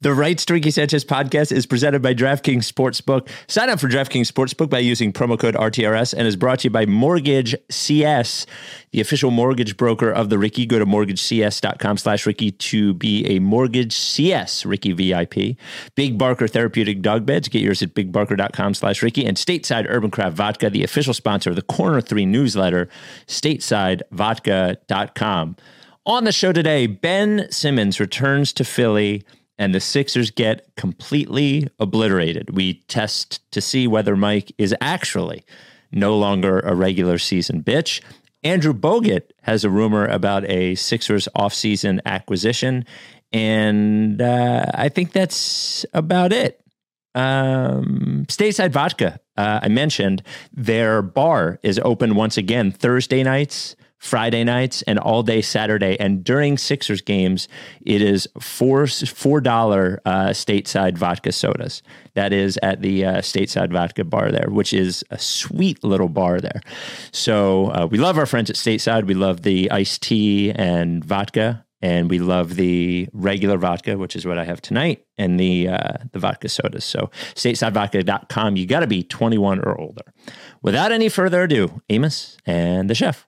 The Right Ricky Sanchez podcast is presented by DraftKings Sportsbook. Sign up for DraftKings Sportsbook by using promo code RTRS and is brought to you by Mortgage CS, the official mortgage broker of the Ricky. Go to mortgagecs.com slash Ricky to be a Mortgage CS Ricky VIP. Big Barker Therapeutic Dog Beds. Get yours at bigbarker.com slash Ricky. And Stateside Urban Craft Vodka, the official sponsor of the Corner 3 newsletter, statesidevodka.com. On the show today, Ben Simmons returns to Philly – and the Sixers get completely obliterated. We test to see whether Mike is actually no longer a regular season bitch. Andrew Bogut has a rumor about a Sixers offseason acquisition. And uh, I think that's about it. Um, Stateside Vodka, uh, I mentioned their bar is open once again Thursday nights Friday nights and all day Saturday. And during Sixers games, it is four four dollar uh, stateside vodka sodas. That is at the uh, stateside vodka bar there, which is a sweet little bar there. So uh, we love our friends at Stateside. We love the iced tea and vodka. And we love the regular vodka, which is what I have tonight, and the uh, the vodka sodas. So statesidevodka.com. You got to be 21 or older. Without any further ado, Amos and the chef.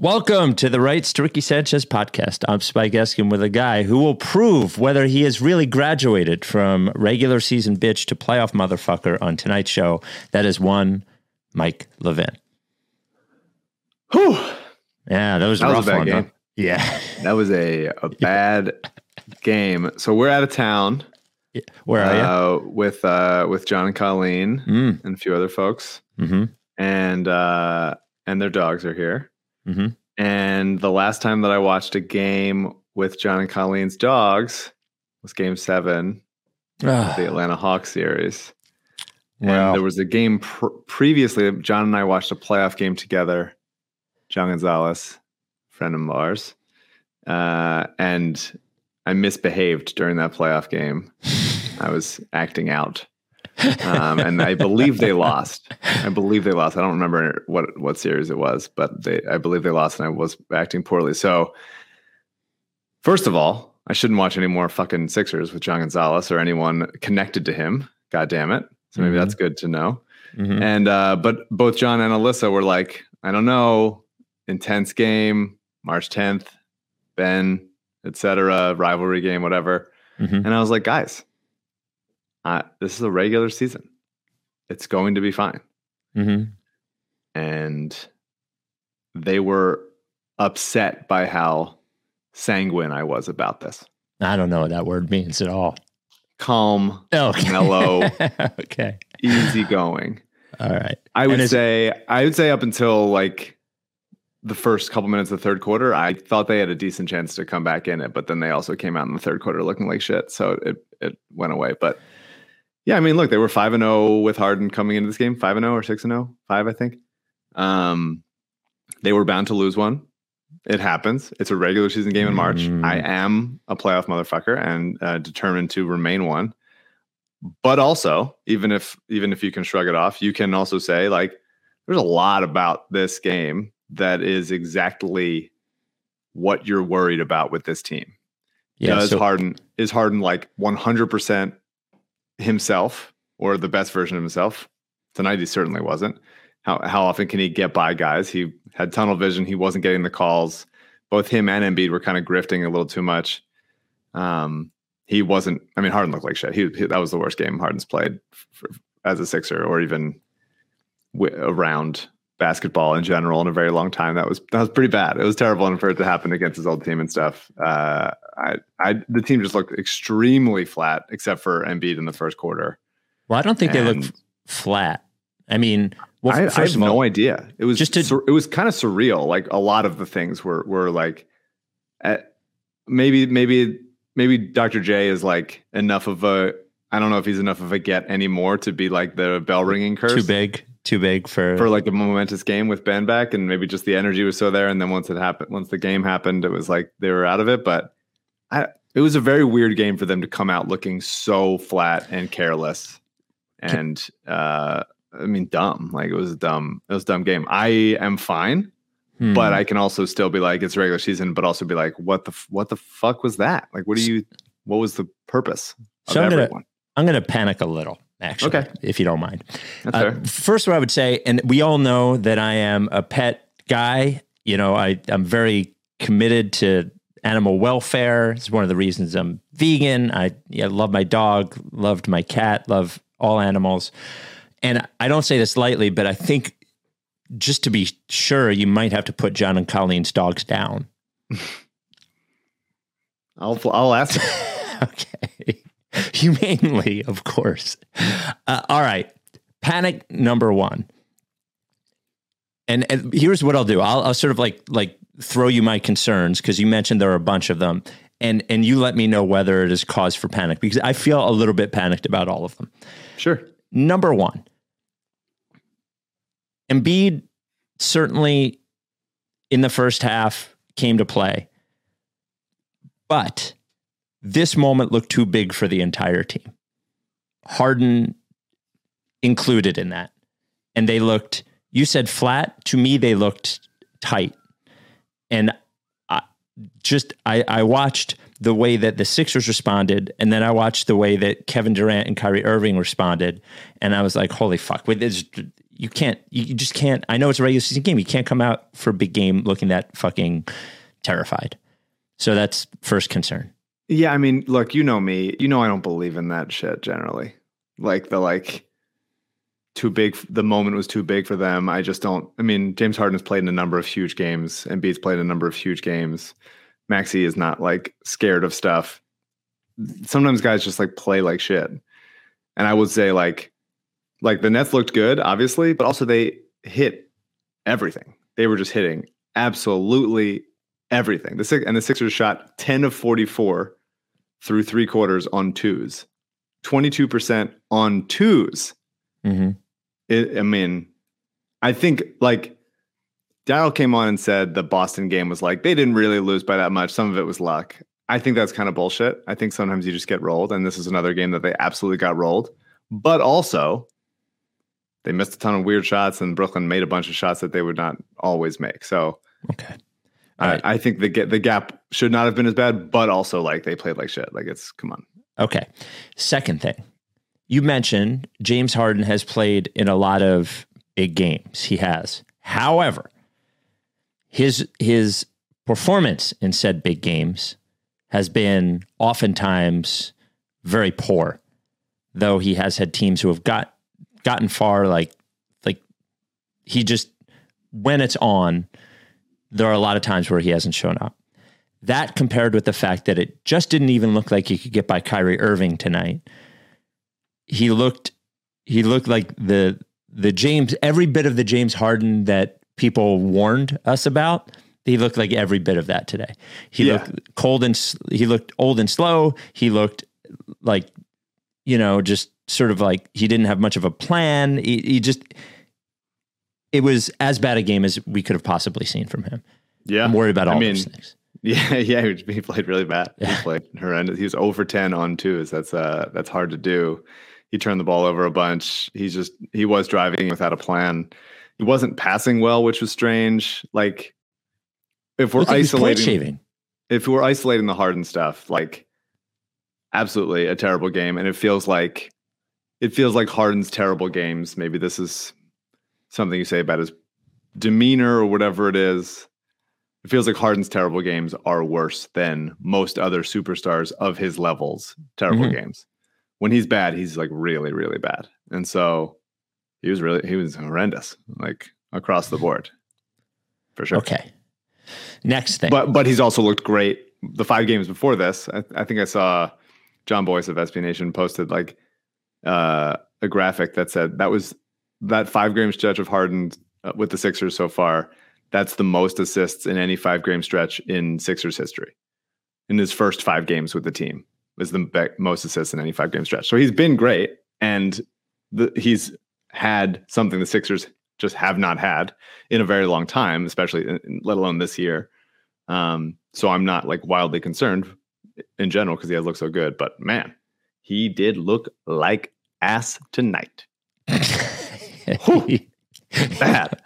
Welcome to the Rights to Ricky Sanchez podcast. I'm Spike Eskin with a guy who will prove whether he has really graduated from regular season bitch to playoff motherfucker on tonight's show. That is one Mike Levin. Whew. Yeah, that was, that was a bad one, game. Huh? Yeah. That was a, a bad game. So we're out of town. Where are you? Uh, with uh, with John and Colleen Mm. and a few other folks, Mm-hmm. and uh, and their dogs are here. Mm-hmm. And the last time that I watched a game with John and Colleen's dogs was Game Seven of the Atlanta Hawks series. And Wow. there was a game pr- previously. John and I watched a playoff game together. John Gonzalez, friend of ours, uh, and I misbehaved during that playoff game. I was acting out, um, and I believe they lost. I believe they lost. I don't remember what what series it was, but they I believe they lost, and I was acting poorly. So, first of all, I shouldn't watch any more fucking Sixers with John Gonzalez or anyone connected to him. God damn it! So maybe Mhm. that's good to know. Mhm. And uh, but both John and Alyssa were like, I don't know, intense game, March 10th, Ben, etc., rivalry game, whatever. Mhm. And I was like, guys, uh, this is a regular season. It's going to be fine. Mhm. And they were upset by how sanguine I was about this. I don't know what that word means at all. Calm, Okay. Mellow. okay. easygoing. All right. I would say I would say up until like the first couple minutes of the third quarter, I thought they had a decent chance to come back in it, but then they also came out in the third quarter looking like shit, so it it went away. But yeah, I mean, look, they were five and zero with Harden coming into this game, five and zero or six and zero, five, I think. Um, they were bound to lose one. It happens. It's a regular season game in March. Mm. I am a playoff motherfucker and uh, determined to remain one. But also, even if even if you can shrug it off, you can also say like, there's a lot about this game that is exactly what you're worried about with this team. Yeah. Does so- Harden is Harden like 100% himself or the best version of himself? Tonight he certainly wasn't. How how often can he get by guys? He had tunnel vision. He wasn't getting the calls. both him and Embiid were kind of grifting a little too much. Um, he wasn't. I mean, Harden looked like shit. He, he that was the worst game Harden's played for, as a Sixer, or even w- around basketball in general in a very long time. That was that was pretty bad. It was terrible, and for it to happen against his old team and stuff, uh, I, I the team just looked extremely flat, except for Embiid in the first quarter. Well, I don't think they And- look flat. I mean, well, I, I have all, no idea. It was just to- it was kind of surreal. Like a lot of the things were were like, uh, maybe maybe maybe Dr. J is like enough of a. I don't know if he's enough of a get anymore to be like the bell ringing curse. too big, too big for, for like a momentous game with Ben back, and maybe just the energy was so there. And then once it happened, once the game happened, it was like they were out of it. But I, it was a very weird game for them to come out looking so flat and careless, and uh, I mean dumb. Like it was a dumb, it was a dumb game. I am fine, Hmm. but I can also still be like it's regular season, but also be like, what the what the fuck was that? Like, what do you? What was the purpose of So I'm gonna- everyone? I'm going to panic a little, actually, Okay. if you don't mind. Uh, first, what I would say, and we all know that I am a pet guy. You know, I, I'm very committed to animal welfare. It's one of the reasons I'm vegan. I yeah, love my dog, loved my cat, love all animals. And I don't say this lightly, but I think just to be sure, you might have to put John and Colleen's dogs down. I'll I'll ask. okay. Humanely, of course. Uh, all right. Panic number one. And, and here's what I'll do. I'll, I'll sort of like like throw you my concerns because you mentioned there are a bunch of them, and and you let me know whether it is cause for panic because I feel a little bit panicked about all of them. Sure. Number one, Embiid certainly in the first half came to play, but this moment looked too big for the entire team. Harden included in that. And they looked, you said flat. To me, they looked tight. And I just, I, I watched the way that the Sixers responded, and then I watched the way that Kevin Durant and Kyrie Irving responded. And I was like, holy fuck. Wait, this, you can't, you just can't. I know it's a regular season game. You can't come out for a big game looking that fucking terrified. So that's first concern. Yeah, I mean, look, you know me. You know I don't believe in that shit generally. Like the like too big the moment was too big for them. I just don't I mean, James Harden's played in a number of huge games and Beats played in a number of huge games. Maxey is not like scared of stuff. Sometimes guys just like play like shit. And I would say like like the Nets looked good, obviously, but also they hit everything. They were just hitting absolutely everything. The six and the Sixers shot 10 of 44 through three quarters on twos, 22% on twos. Mm-hmm. It, I mean, I think like Daryl came on and said the Boston game was like they didn't really lose by that much. Some of it was luck. I think that's kind of bullshit. I think sometimes you just get rolled, and this is another game that they absolutely got rolled. But also, they missed a ton of weird shots, and Brooklyn made a bunch of shots that they would not always make. So Okay. I, right. I think the the gap should not have been as bad, but also like they played like shit. Like it's come on. Okay. Second thing, you mentioned James Harden has played in a lot of big games. He has. However, his his performance in said big games has been oftentimes very poor. Though he has had teams who have got gotten far, like like he just when it's on, there are a lot of times where he hasn't shown up. That compared with the fact that it just didn't even look like he could get by Kyrie Irving tonight. He looked he looked like the the James every bit of the James Harden that people warned us about. He looked like every bit of that today. He Yeah. looked cold and he looked old and slow. He looked like you know just sort of like he didn't have much of a plan. He, he just it was as bad a game as we could have possibly seen from him. Yeah, I'm worried about I all mean, those things. Yeah, yeah, he he played really bad. Yeah. He played horrendous. He was over ten on twos. That's uh, that's hard to do. He turned the ball over a bunch. He's just he was driving without a plan. He wasn't passing well, which was strange. Like if we're like he was point isolating, if we're isolating the Harden stuff, like absolutely a terrible game, and it feels like it feels like Harden's terrible games. Maybe this is something you say about his demeanor or whatever it is. it feels like Harden's terrible games are worse than most other superstars of his levels terrible Mhm. games. When he's bad, he's like really, really bad. And so he was really he was horrendous, like across the board. For sure. Okay. Next thing. But but he's also looked great. The five games before this, I, I think I saw John Boyce of SB Nation posted like uh, a graphic that said that was that five game stretch of Harden uh, with the Sixers so far. That's the most assists in any five game stretch in Sixers history. In his first five games with the team, is the be- most assists in any five game stretch. So he's been great, and the, he's had something the Sixers just have not had in a very long time, especially in- let alone this year. Um, so I'm not like wildly concerned in general because he has looked so good. But man, he did look like ass tonight. Whew. Bad.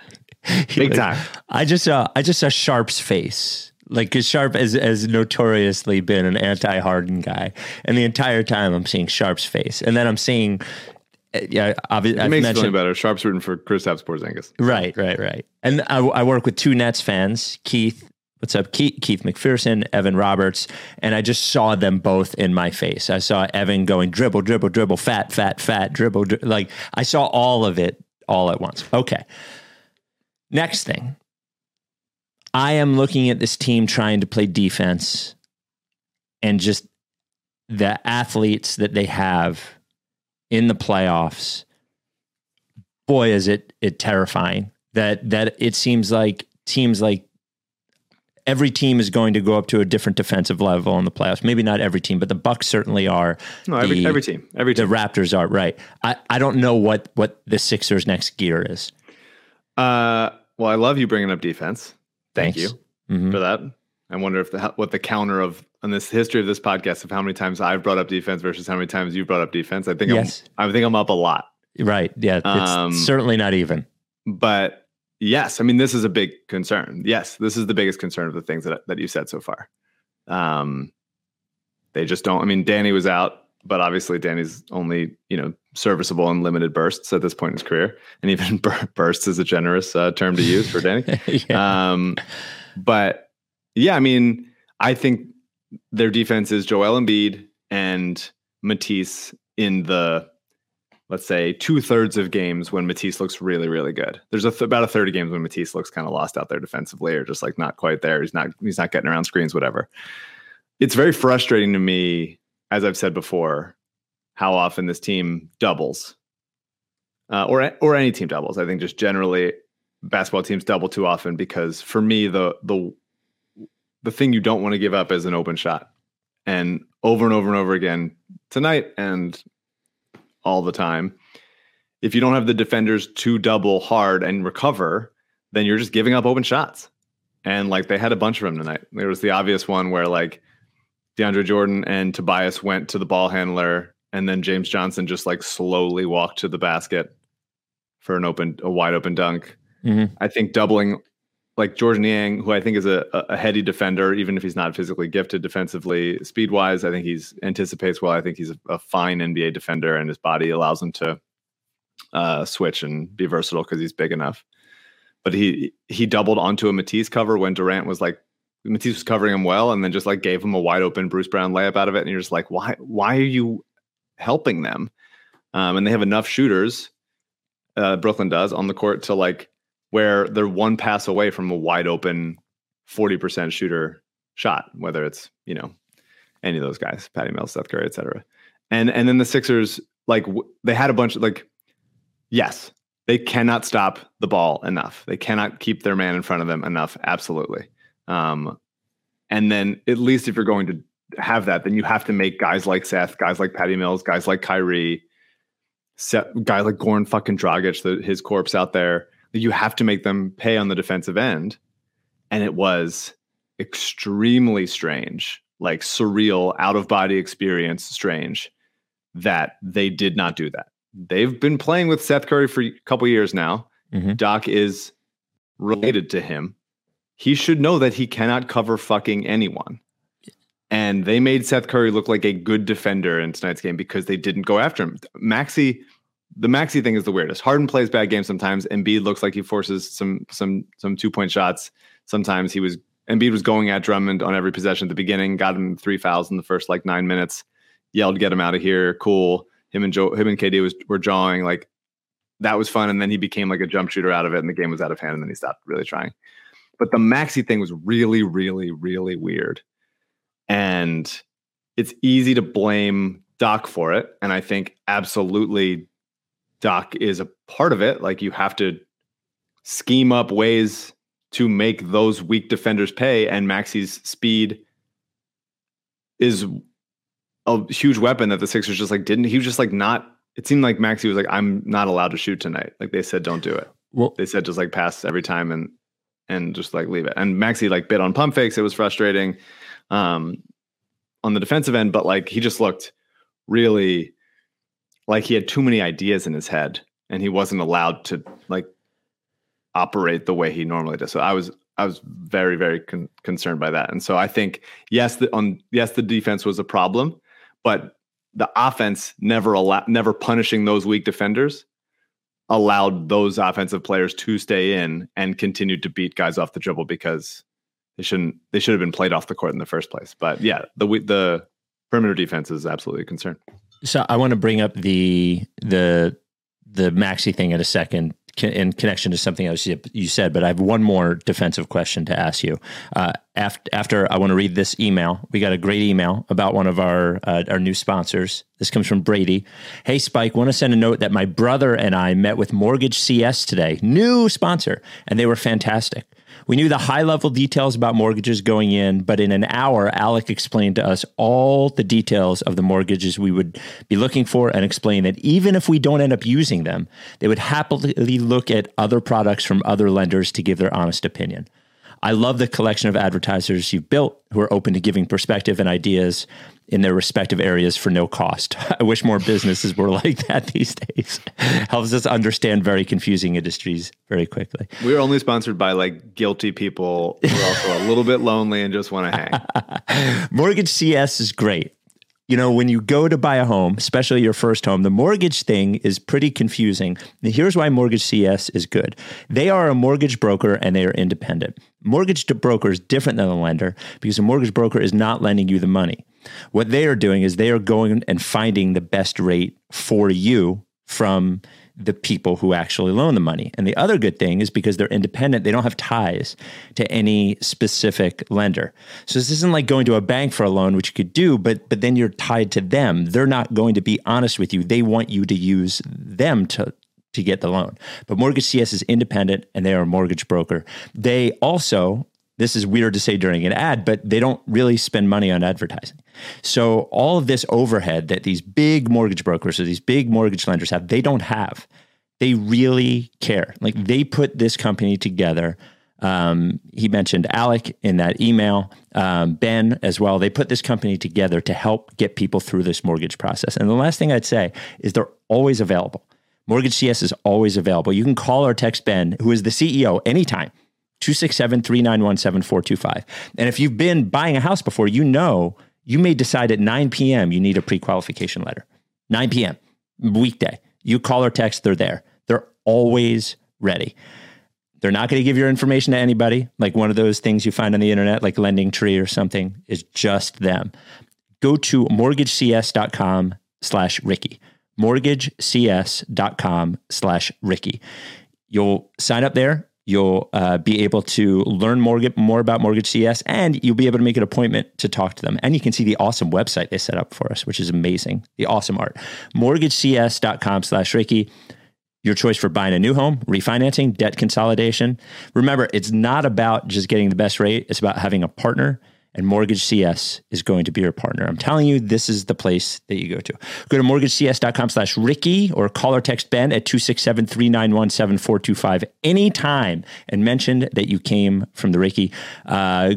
Big time. I just saw I just saw Sharp's face. Like Sharp has, has notoriously been an anti-Harden guy, and the entire time I'm seeing Sharp's face, and then I'm seeing, uh, yeah, obviously It I've makes you feel better. Sharp's rooting for Kristaps Porzingis. right, right, right, and I, I work with two Nets fans, Keith. What's up, Keith, Keith McPherson, Evan Roberts, and I just saw them both in my face. I saw Evan going dribble, dribble, dribble, fat, fat, fat, dribble, dri- like I saw all of it all at once. Okay. Next thing, I am looking at this team trying to play defense and just the athletes that they have in the playoffs. Boy, is it it terrifying that that it seems like teams like every team is going to go up to a different defensive level in the playoffs. Maybe not every team, but the Bucks certainly are. No, every The- every team, every The. Raptors are right. I, I don't know what what the Sixers' next gear is. Uh, well, I love you bringing up defense. Thank Thanks. you Mhm. for that. I wonder if the what the counter of on this history of this podcast of how many times I've brought up defense versus how many times you've brought up defense. I think Yes. I'm I think I'm up a lot. Right. Yeah. It's Um, certainly not even. but yes, I mean this is a big concern. Yes, this is the biggest concern of the things that that you said so far. Um, they just don't. I mean, Danny was out, but obviously Danny's only you know serviceable in limited bursts at this point in his career, and even bur- bursts is a generous uh, term to use for Danny. yeah. Um, but yeah, I mean, I think their defense is Joel Embiid and Matisse in the let's say two thirds of games when Matisse looks really, really good. There's a th- about a third of games when Matisse looks kind of lost out there defensively, or just like not quite there. He's not he's not getting around screens, whatever. It's very frustrating to me, as I've said before, how often this team doubles, uh, or or any team doubles. I think just generally basketball teams double too often because for me the the the thing you don't want to give up is an open shot. And over and over and over again tonight and all the time, if you don't have the defenders to double hard and recover, then you're just giving up open shots. And like they had a bunch of them tonight. There was the obvious one where like DeAndre Jordan and Tobias went to the ball handler and then James Johnson just like slowly walked to the basket for an open a wide open dunk. Mhm. I think doubling like Georges Niang, who I think is a, a heady defender, even if he's not physically gifted defensively, speed wise, I think he's anticipates well. I think he's a, a fine NBA defender, and his body allows him to uh, switch and be versatile because he's big enough. But he he doubled onto a Matisse cover when Durant was like Matisse was covering him well, and then just like gave him a wide open Bruce Brown layup out of it, and you're just like, why why are you helping them? Um, and they have enough shooters, uh, Brooklyn does on the court to like where they're one pass away from a wide open 40% shooter shot, whether it's, you know, any of those guys, Patty Mills, Seth Curry, et cetera. And, and then the Sixers, like w- they had a bunch of like, yes, they cannot stop the ball enough. They cannot keep their man in front of them enough. Absolutely. Um, and then at least if you're going to have that, then you have to make guys like Seth, guys like Patty Mills, guys like Kyrie, set, guy like Goran fucking Dragic, the, his corpse out there. You have to make them pay on the defensive end. And it was extremely strange, like surreal, out of body experience, strange that they did not do that. They've been playing with Seth Curry for a couple years now. Mhm. Doc is related to him. He should know that he cannot cover fucking anyone. And they made Seth Curry look like a good defender in tonight's game because they didn't go after him. Maxey, the Maxey thing is the weirdest. Harden plays bad games sometimes. Embiid looks like he forces some some some two point shots. Sometimes he was Embiid was going at Drummond on every possession at the beginning, got him three fouls in the first like nine minutes, yelled, "Get him out of here!" Cool. Him and Joe, him and KD was were jawing like that was fun, and then he became like a jump shooter out of it, and the game was out of hand, and then he stopped really trying. But the Maxey thing was really, really, really weird, and it's easy to blame Doc for it, and I think absolutely Doc is a part of it. Like you have to scheme up ways to make those weak defenders pay, and Maxey's speed is a huge weapon that the Sixers just like didn't. He was just like not. It seemed like Maxey was like, "I'm not allowed to shoot tonight." Like they said, "Don't do it." Well, They said just like pass every time and and just like leave it. And Maxey like bit on pump fakes. It was frustrating um, on the defensive end, but like he just looked really like he had too many ideas in his head, and he wasn't allowed to like operate the way he normally does. So I was I was very very con- concerned by that. And so I think yes, the on yes the defense was a problem, but the offense never allow never punishing those weak defenders allowed those offensive players to stay in and continued to beat guys off the dribble because they shouldn't they should have been played off the court in the first place. But yeah, the the perimeter defense is absolutely a concern. So I want to bring up the the the Maxey thing in a second co- in connection to something else you said, but I have one more defensive question to ask you. Uh, after, after I want to read this email, we got a great email about one of our uh, our new sponsors. This comes from Brady. Hey Spike, want to send a note that my brother and I met with Mortgage CS today, new sponsor, and they were fantastic. We knew the high level details about mortgages going in, but in an hour, Alec explained to us all the details of the mortgages we would be looking for and explained that even if we don't end up using them, they would happily look at other products from other lenders to give their honest opinion. I love the collection of advertisers you've built who are open to giving perspective and ideas in their respective areas for no cost. I wish more businesses were like that these days. Helps us understand very confusing industries very quickly. We're only sponsored by like guilty people who are also a little bit lonely and just want to hang. Mortgage CS is great. You know, when you go to buy a home, especially your first home, the mortgage thing is pretty confusing. And here's why Mortgage CS is good. They are a mortgage broker and they are independent. Mortgage broker is different than a lender because a mortgage broker is not lending you the money. What they are doing is they are going and finding the best rate for you from the people who actually loan the money. And the other good thing is because they're independent, they don't have ties to any specific lender. So this isn't like going to a bank for a loan, which you could do, but but then you're tied to them. They're not going to be honest with you. They want you to use them to to get the loan. But Mortgage CS is independent and they are a mortgage broker. They also this is weird to say during an ad, but they don't really spend money on advertising. So all of this overhead that these big mortgage brokers or these big mortgage lenders have, they don't have. They really care. Like they put this company together. Um, he mentioned Alec in that email, um, Ben as well. They put this company together to help get people through this mortgage process. And the last thing I'd say is they're always available. Mortgage CS is always available. You can call or text Ben, who is the CEO, anytime. 267 391 7425. And if you've been buying a house before, you know you may decide at 9 p.m. you need a pre qualification letter. 9 p.m., weekday. You call or text, they're there. They're always ready. They're not going to give your information to anybody, like one of those things you find on the internet, like Lending Tree or something, is just them. Go to mortgagecs.com slash Ricky. Mortgagecs.com slash Ricky. You'll sign up there. You'll uh, be able to learn more, more about Mortgage CS and you'll be able to make an appointment to talk to them. And you can see the awesome website they set up for us, which is amazing. The awesome art. Mortgagecs.com slash Ricky your choice for buying a new home, refinancing, debt consolidation. Remember, it's not about just getting the best rate, it's about having a partner. And Mortgage CS is going to be your partner. I'm telling you, this is the place that you go to. Go to mortgagecs.com slash Ricky or call or text Ben at 267 391 7425 anytime and mention that you came from the Ricky. Uh,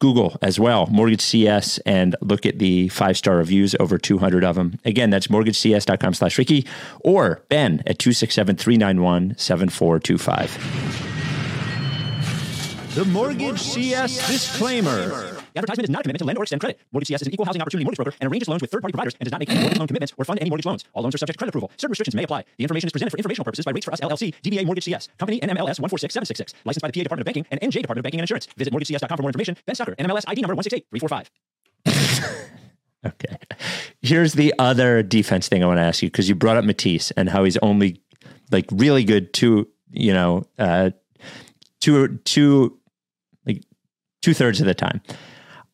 Google as well, Mortgage CS, and look at the five star reviews, over 200 of them. Again, that's mortgagecs.com slash Ricky or Ben at 267 391 7425. The Mortgage CS disclaimer. The advertisement is not a commitment to lend or extend credit. Mortgage CS is an equal housing opportunity mortgage broker and arranges loans with third-party providers and does not make any mortgage loan commitments or fund any mortgage loans. All loans are subject to credit approval. Certain restrictions may apply. The information is presented for informational purposes by Rates for Us LLC, DBA Mortgage CS, Company NMLS 146766, licensed by the PA Department of Banking and NJ Department of Banking and Insurance. Visit mortgagecs.com for more information. Ben Stucker, NMLS ID number 168345. Okay. Here's the other defense thing I want to ask you because you brought up Matisse and how he's only like really good two, you know, uh, two, two, like two thirds of the time.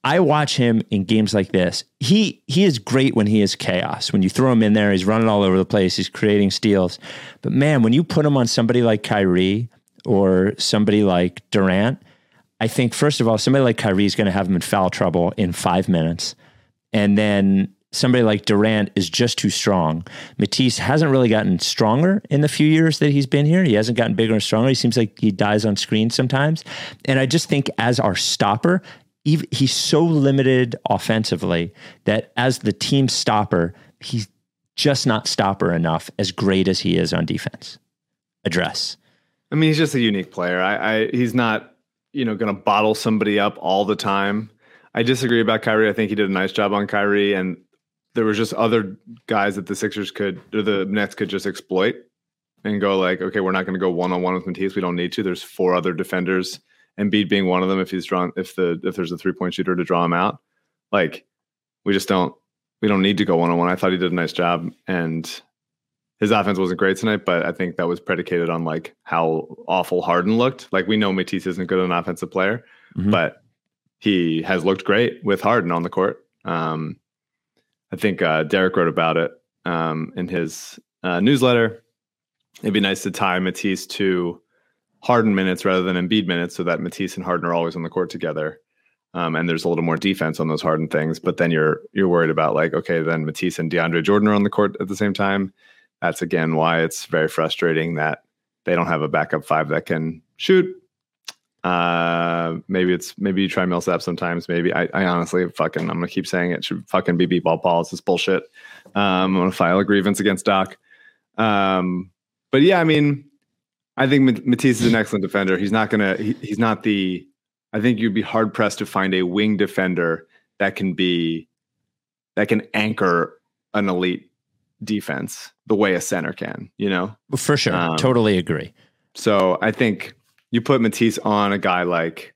I watch him in games like this. He he is great when he is chaos. When you throw him in there, he's running all over the place. He's creating steals. But man, when you put him on somebody like Kyrie or somebody like Durant, I think first of all, somebody like Kyrie is going to have him in foul trouble in five minutes. And then somebody like Durant is just too strong. Matisse hasn't really gotten stronger in the few years that he's been here. He hasn't gotten bigger and stronger. He seems like he dies on screen sometimes. And I just think as our stopper, he's so limited offensively that as the team stopper, he's just not stopper enough as great as he is on defense. Address. I mean, he's just a unique player. I, I he's not, you know, going to bottle somebody up all the time. I disagree about Kyrie. I think he did a nice job on Kyrie, and there was just other guys that the Sixers could or the Nets could just exploit and go like, okay, we're not going to go one on one with Matisse. We don't need to. There's four other defenders, Embiid being one of them. If he's drawn, if the if there's a three point shooter to draw him out, like we just don't we don't need to go one on one. I thought he did a nice job, and his offense wasn't great tonight, but I think that was predicated on like how awful Harden looked. Like we know Matisse isn't good an offensive player, Mhm. but he has looked great with Harden on the court. Um, I think uh, Derek wrote about it um, in his uh, newsletter. It'd be nice to tie Matisse to Harden minutes rather than Embiid minutes, so that Matisse and Harden are always on the court together. Um, and there's a little more defense on those Harden things. But then you're you're worried about like, okay, then Matisse and DeAndre Jordan are on the court at the same time. That's again why it's very frustrating that they don't have a backup five that can shoot. Uh, maybe it's maybe you try Millsap sometimes. Maybe I, I honestly fucking I'm gonna keep saying it should fucking be beat ball. It's this bullshit. Um, I'm gonna file a grievance against Doc. Um, but yeah, I mean, I think Matisse is an excellent defender. He's not gonna. He, he's not the. I think you'd be hard pressed to find a wing defender that can be that can anchor an elite defense the way a center can. You know. For sure. Um, totally agree. So I think you put Matisse on a guy like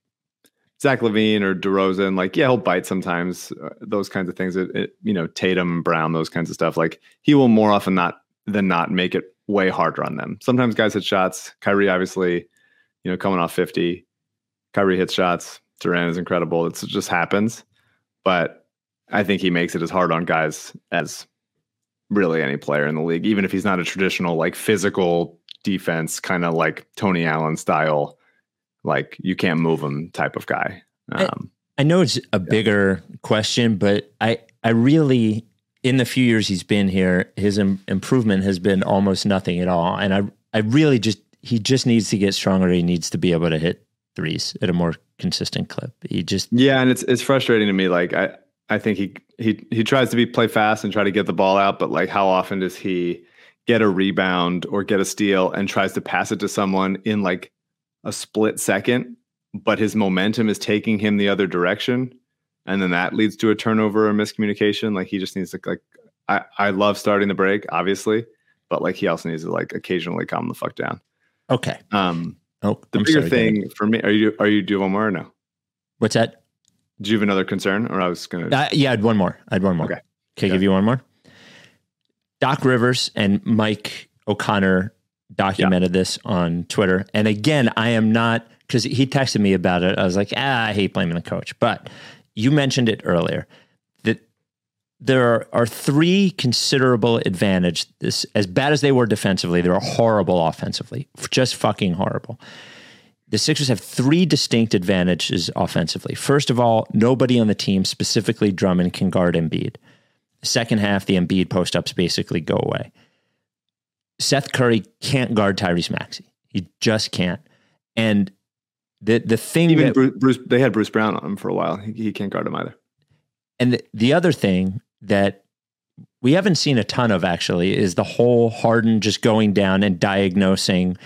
Zach LaVine or DeRozan, like yeah, he'll bite sometimes. Uh, those kinds of things. It, it, you know, Tatum, Brown, those kinds of stuff. Like he will more often not than not make it way harder on them. Sometimes guys hit shots. Kyrie, obviously, you know, coming off fifty, Kyrie hits shots. Durant is incredible. It's, it just happens. But I think he makes it as hard on guys as really any player in the league, even if he's not a traditional like physical defense, kind of like Tony Allen style, like you can't move him type of guy. Um, I know it's a bigger question, but I, I really, in the few years he's been here, his Im- improvement has been almost nothing at all. And I, I really just, he just needs to get stronger. He needs to be able to hit threes at a more consistent clip. He just, yeah, and it's it's frustrating to me. Like I I think he he he tries to be play fast and try to get the ball out, but like how often does he get a rebound or get a steal and tries to pass it to someone in like a split second, but his momentum is taking him the other direction, and then that leads to a turnover or miscommunication. Like he just needs to like I I love starting the break, obviously, but like he also needs to like occasionally calm the fuck down. okay. Um, Oh, the I'm bigger sorry, thing for me, are you are you do one more or no? What's that? Do you have another concern, or I was gonna? Uh, yeah, I had one more. I had one more. Okay. Can I give you one more? Doc Rivers and Mike O'Connor documented this on Twitter. And again, I am not because he texted me about it. I was like, ah, I hate blaming the coach. But you mentioned it earlier that there are, are three considerable advantage. This as bad as they were defensively, they were horrible offensively. Just fucking horrible the Sixers have three distinct advantages offensively. First of all, nobody on the team, specifically Drummond, can guard Embiid. Second half, the Embiid post ups basically go away. Seth Curry can't guard Tyrese Maxey. He just can't. And the the thing Even that, Bruce, Bruce, they had Bruce Brown on him for a while. He, he can't guard him either. and the, the other thing that we haven't seen a ton of actually is the whole Harden just going down and diagnosing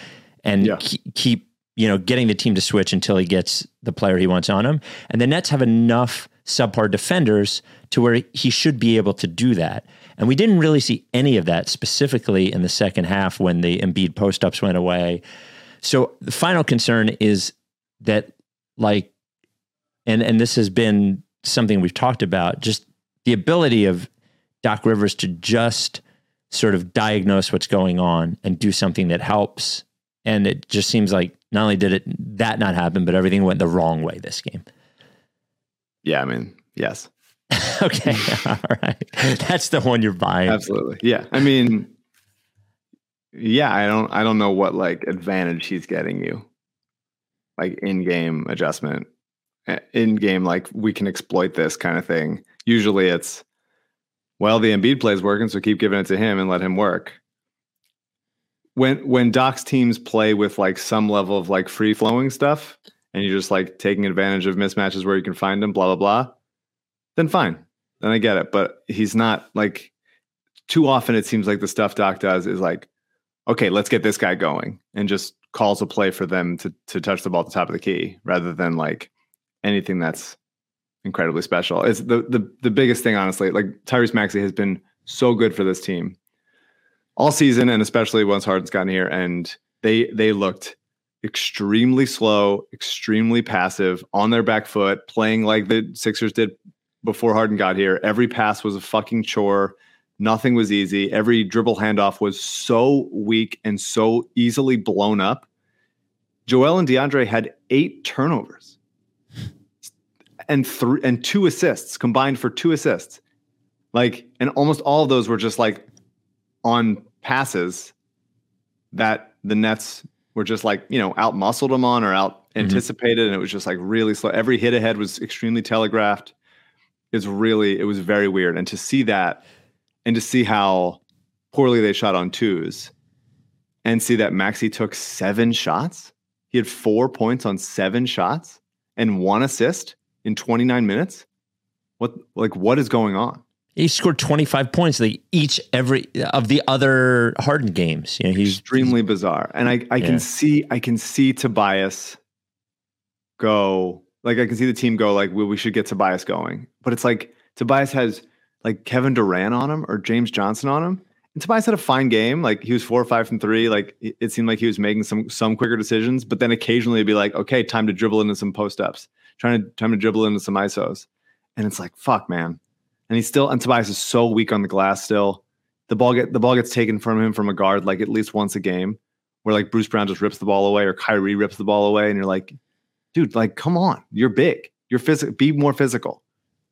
and Yeah. ke- keep you know, getting the team to switch until he gets the player he wants on him. And the Nets have enough subpar defenders to where he should be able to do that. And we didn't really see any of that specifically in the second half when the Embiid post ups went away. So the final concern is that, like, and and this has been something we've talked about, just the ability of Doc Rivers to just sort of diagnose what's going on and do something that helps. And it just seems like not only did it that not happen, but everything went the wrong way this game. Yeah, I mean, yes. okay. All right. That's the one you're buying. Absolutely. Yeah. I mean, yeah, I don't I don't know what like advantage he's getting you. Like in-game adjustment. In-game like we can exploit this kind of thing. Usually it's well, the Embiid play is working, so keep giving it to him and let him work. When when Doc's teams play with like some level of like free flowing stuff, and you're just like taking advantage of mismatches where you can find them, blah blah blah, then fine, then I get it. But he's not like too often. It seems like the stuff Doc does is like, okay, let's get this guy going, and just calls a play for them to to touch the ball at the top of the key, rather than like anything that's incredibly special. It's the the the biggest thing, honestly. Like Tyrese Maxey has been so good for this team all season, and especially once Harden's gotten here. And they they looked extremely slow, extremely passive, on their back foot, playing like the Sixers did before Harden got here. Every pass was a fucking chore. Nothing was easy. Every dribble handoff was so weak and so easily blown up. Joel and DeAndre had eight turnovers and three and two assists combined for two assists. Like, and almost all of those were just like on passes that the Nets were just like, you know, out muscled them on or mm-hmm. out anticipated. And it was just like really slow. Every hit ahead was extremely telegraphed. It's really, it was very weird. And to see that and to see how poorly they shot on twos and see that Maxey took seven shots. He had four points on seven shots and one assist in 29 minutes. What like what is going on? He scored 25 points like each every of the other Harden games. You know, he's extremely bizarre. And I, I Yeah. can see I can see Tobias go like I can see the team go like well, we should get Tobias going. But it's like Tobias has like Kevin Durant on him or James Johnson on him. And Tobias had a fine game. Like he was four or five from three. Like it seemed like he was making some some quicker decisions, but then occasionally it'd be like, okay, time to dribble into some post ups, trying to time to dribble into some ISOs. And it's like, fuck, man. And he's still and Tobias is so weak on the glass still. The ball get the ball gets taken from him from a guard like at least once a game, where like Bruce Brown just rips the ball away or Kyrie rips the ball away, and you're like, dude, like, come on, you're big, you're physical, be more physical,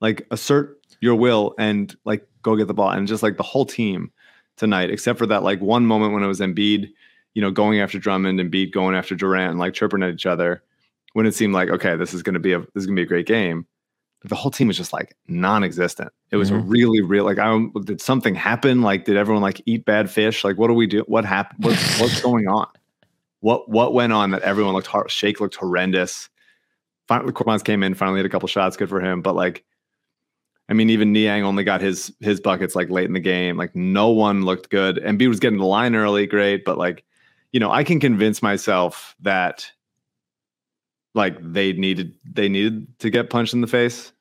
like assert your will and like go get the ball, and just like the whole team tonight, except for that like one moment when it was Embiid, you know, going after Drummond and Embiid going after Durant, and like chirping at each other, when it seemed like okay, this is gonna be a this is gonna be a great game. The whole team was just like non-existent. It was Mhm. really, real. Like, I did something happen? Like, did everyone like eat bad fish? Like, what do we do? What happened? What, what's going on? What what went on that everyone looked hard? Shake looked horrendous. Finally, Korkmaz came in. Finally, had a couple shots. Good for him. But like, I mean, even Niang only got his his buckets like late in the game. Like, no one looked good. And B was getting the line early, great. But like, you know, I can convince myself that like they needed they needed to get punched in the face.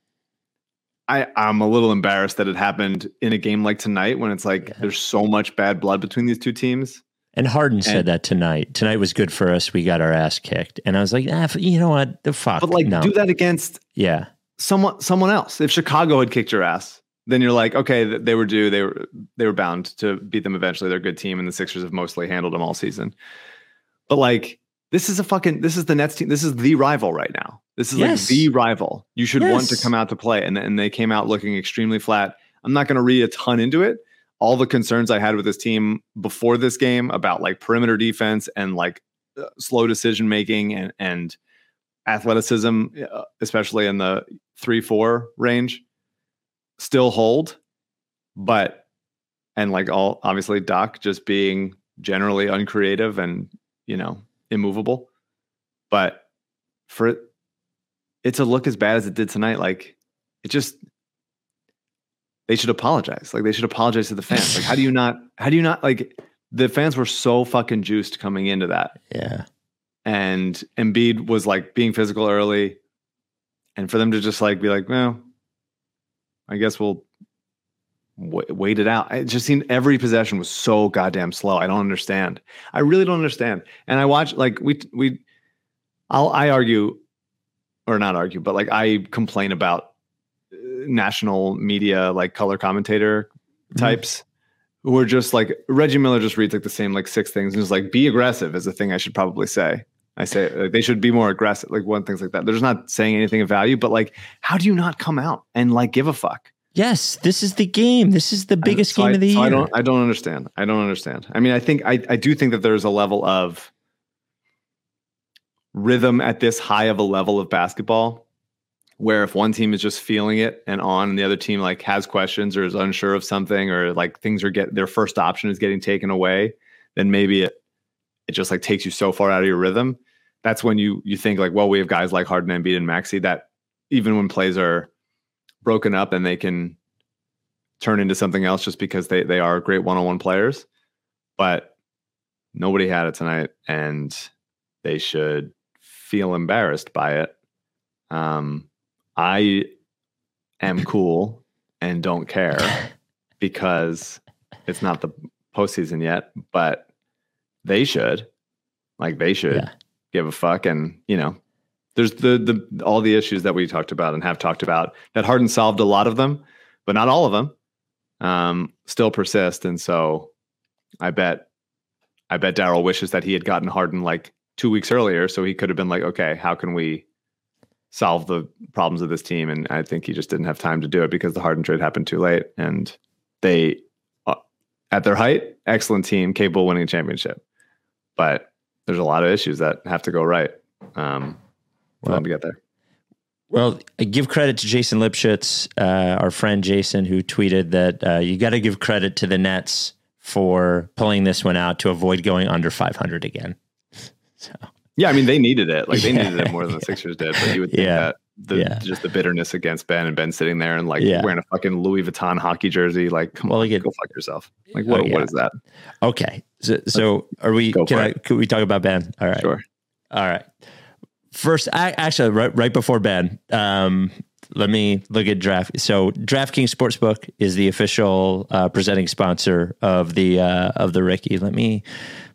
I I'm a little embarrassed that it happened in a game like tonight when it's like Yeah. there's so much bad blood between these two teams. and Harden said that tonight. Tonight was good for us. We got our ass kicked, and I was like, ah, you know what? The fuck. But like no. do that against Yeah, someone someone else. If Chicago had kicked your ass, then you're like, okay, they were due. They were they were bound to beat them eventually. They're a good team, and the Sixers have mostly handled them all season. But like, this is a fucking this is the Nets team. This is the rival right now. This is Yes. like the rival. You should want to come out to play, and and they came out looking extremely flat. I'm not going to read a ton into it. All the concerns I had with this team before this game about like perimeter defense and like uh, slow decision making and and athleticism, especially in the three four range, still hold. But and like all obviously Doc just being generally uncreative and you know immovable, but for it to look as bad as it did tonight, like it just they should apologize. Like they should apologize to the fans. Like how do you not? How do you not like? The fans were so fucking juiced coming into that yeah. And Embiid was like being physical early, and for them to just like be like, well, I guess we'll w- wait it out. It just seemed every possession was so goddamn slow. I don't understand. I really don't understand. And I watch like we we, I'll I argue, or not argue, but like I complain about uh, national media like color commentator types who are just like Reggie Miller just reads like the same like six things and is like be aggressive is a thing I should probably say. I say like, they should be more aggressive, like one things like that. They're just not saying anything of value, but like, how do you not come out and like give a fuck? Yes, this is the game. This is the biggest So game I, of the so year. I don't I don't understand. I don't understand. I mean, I think I, I do think that there's a level of rhythm at this high of a level of basketball where if one team is just feeling it and on and the other team like has questions or is unsure of something or like things are get their first option is getting taken away, then maybe it it just like takes you so far out of your rhythm. That's when you you think like, well, we have guys like Harden, Embiid, and Maxey that even when plays are broken up and they can turn into something else just because they they are great one-on-one players. But nobody had it tonight, and they should feel embarrassed by it. Um, I am cool and don't care because it's not the postseason yet, but they should. Like they should Yeah. give a fuck. And you know, there's the the all the issues that we talked about and have talked about that Harden solved a lot of them, but not all of them. Um, still persist. And so I bet I bet Daryl wishes that he had gotten Harden like two weeks earlier, so he could have been like, okay, how can we solve the problems of this team? And I think he just didn't have time to do it because the Harden trade happened too late. And they, uh, at their height, excellent team, capable of winning a championship. But there's a lot of issues that have to go right um, for Well, them to get there. Well, I give credit to Jason Lipschitz, uh, our friend Jason, who tweeted that uh, you got to give credit to the Nets for pulling this one out to avoid going under 500 again. So Yeah, I mean they needed it. Like they Yeah. needed it more than the Sixers did. But you would think Yeah. that the Yeah. just the bitterness against Ben and Ben sitting there and like Yeah. wearing a fucking Louis Vuitton hockey jersey, like come Well, on, you get- go fuck yourself. Like what Oh, yeah. what is that? okay, so, so are we? Can for I? Could we talk about Ben? All right. Sure. All right. First, I, actually, right, right before Ben, um, let me look at draft. So, DraftKings Sportsbook is the official uh, presenting sponsor of the uh, of the Ricky. Let me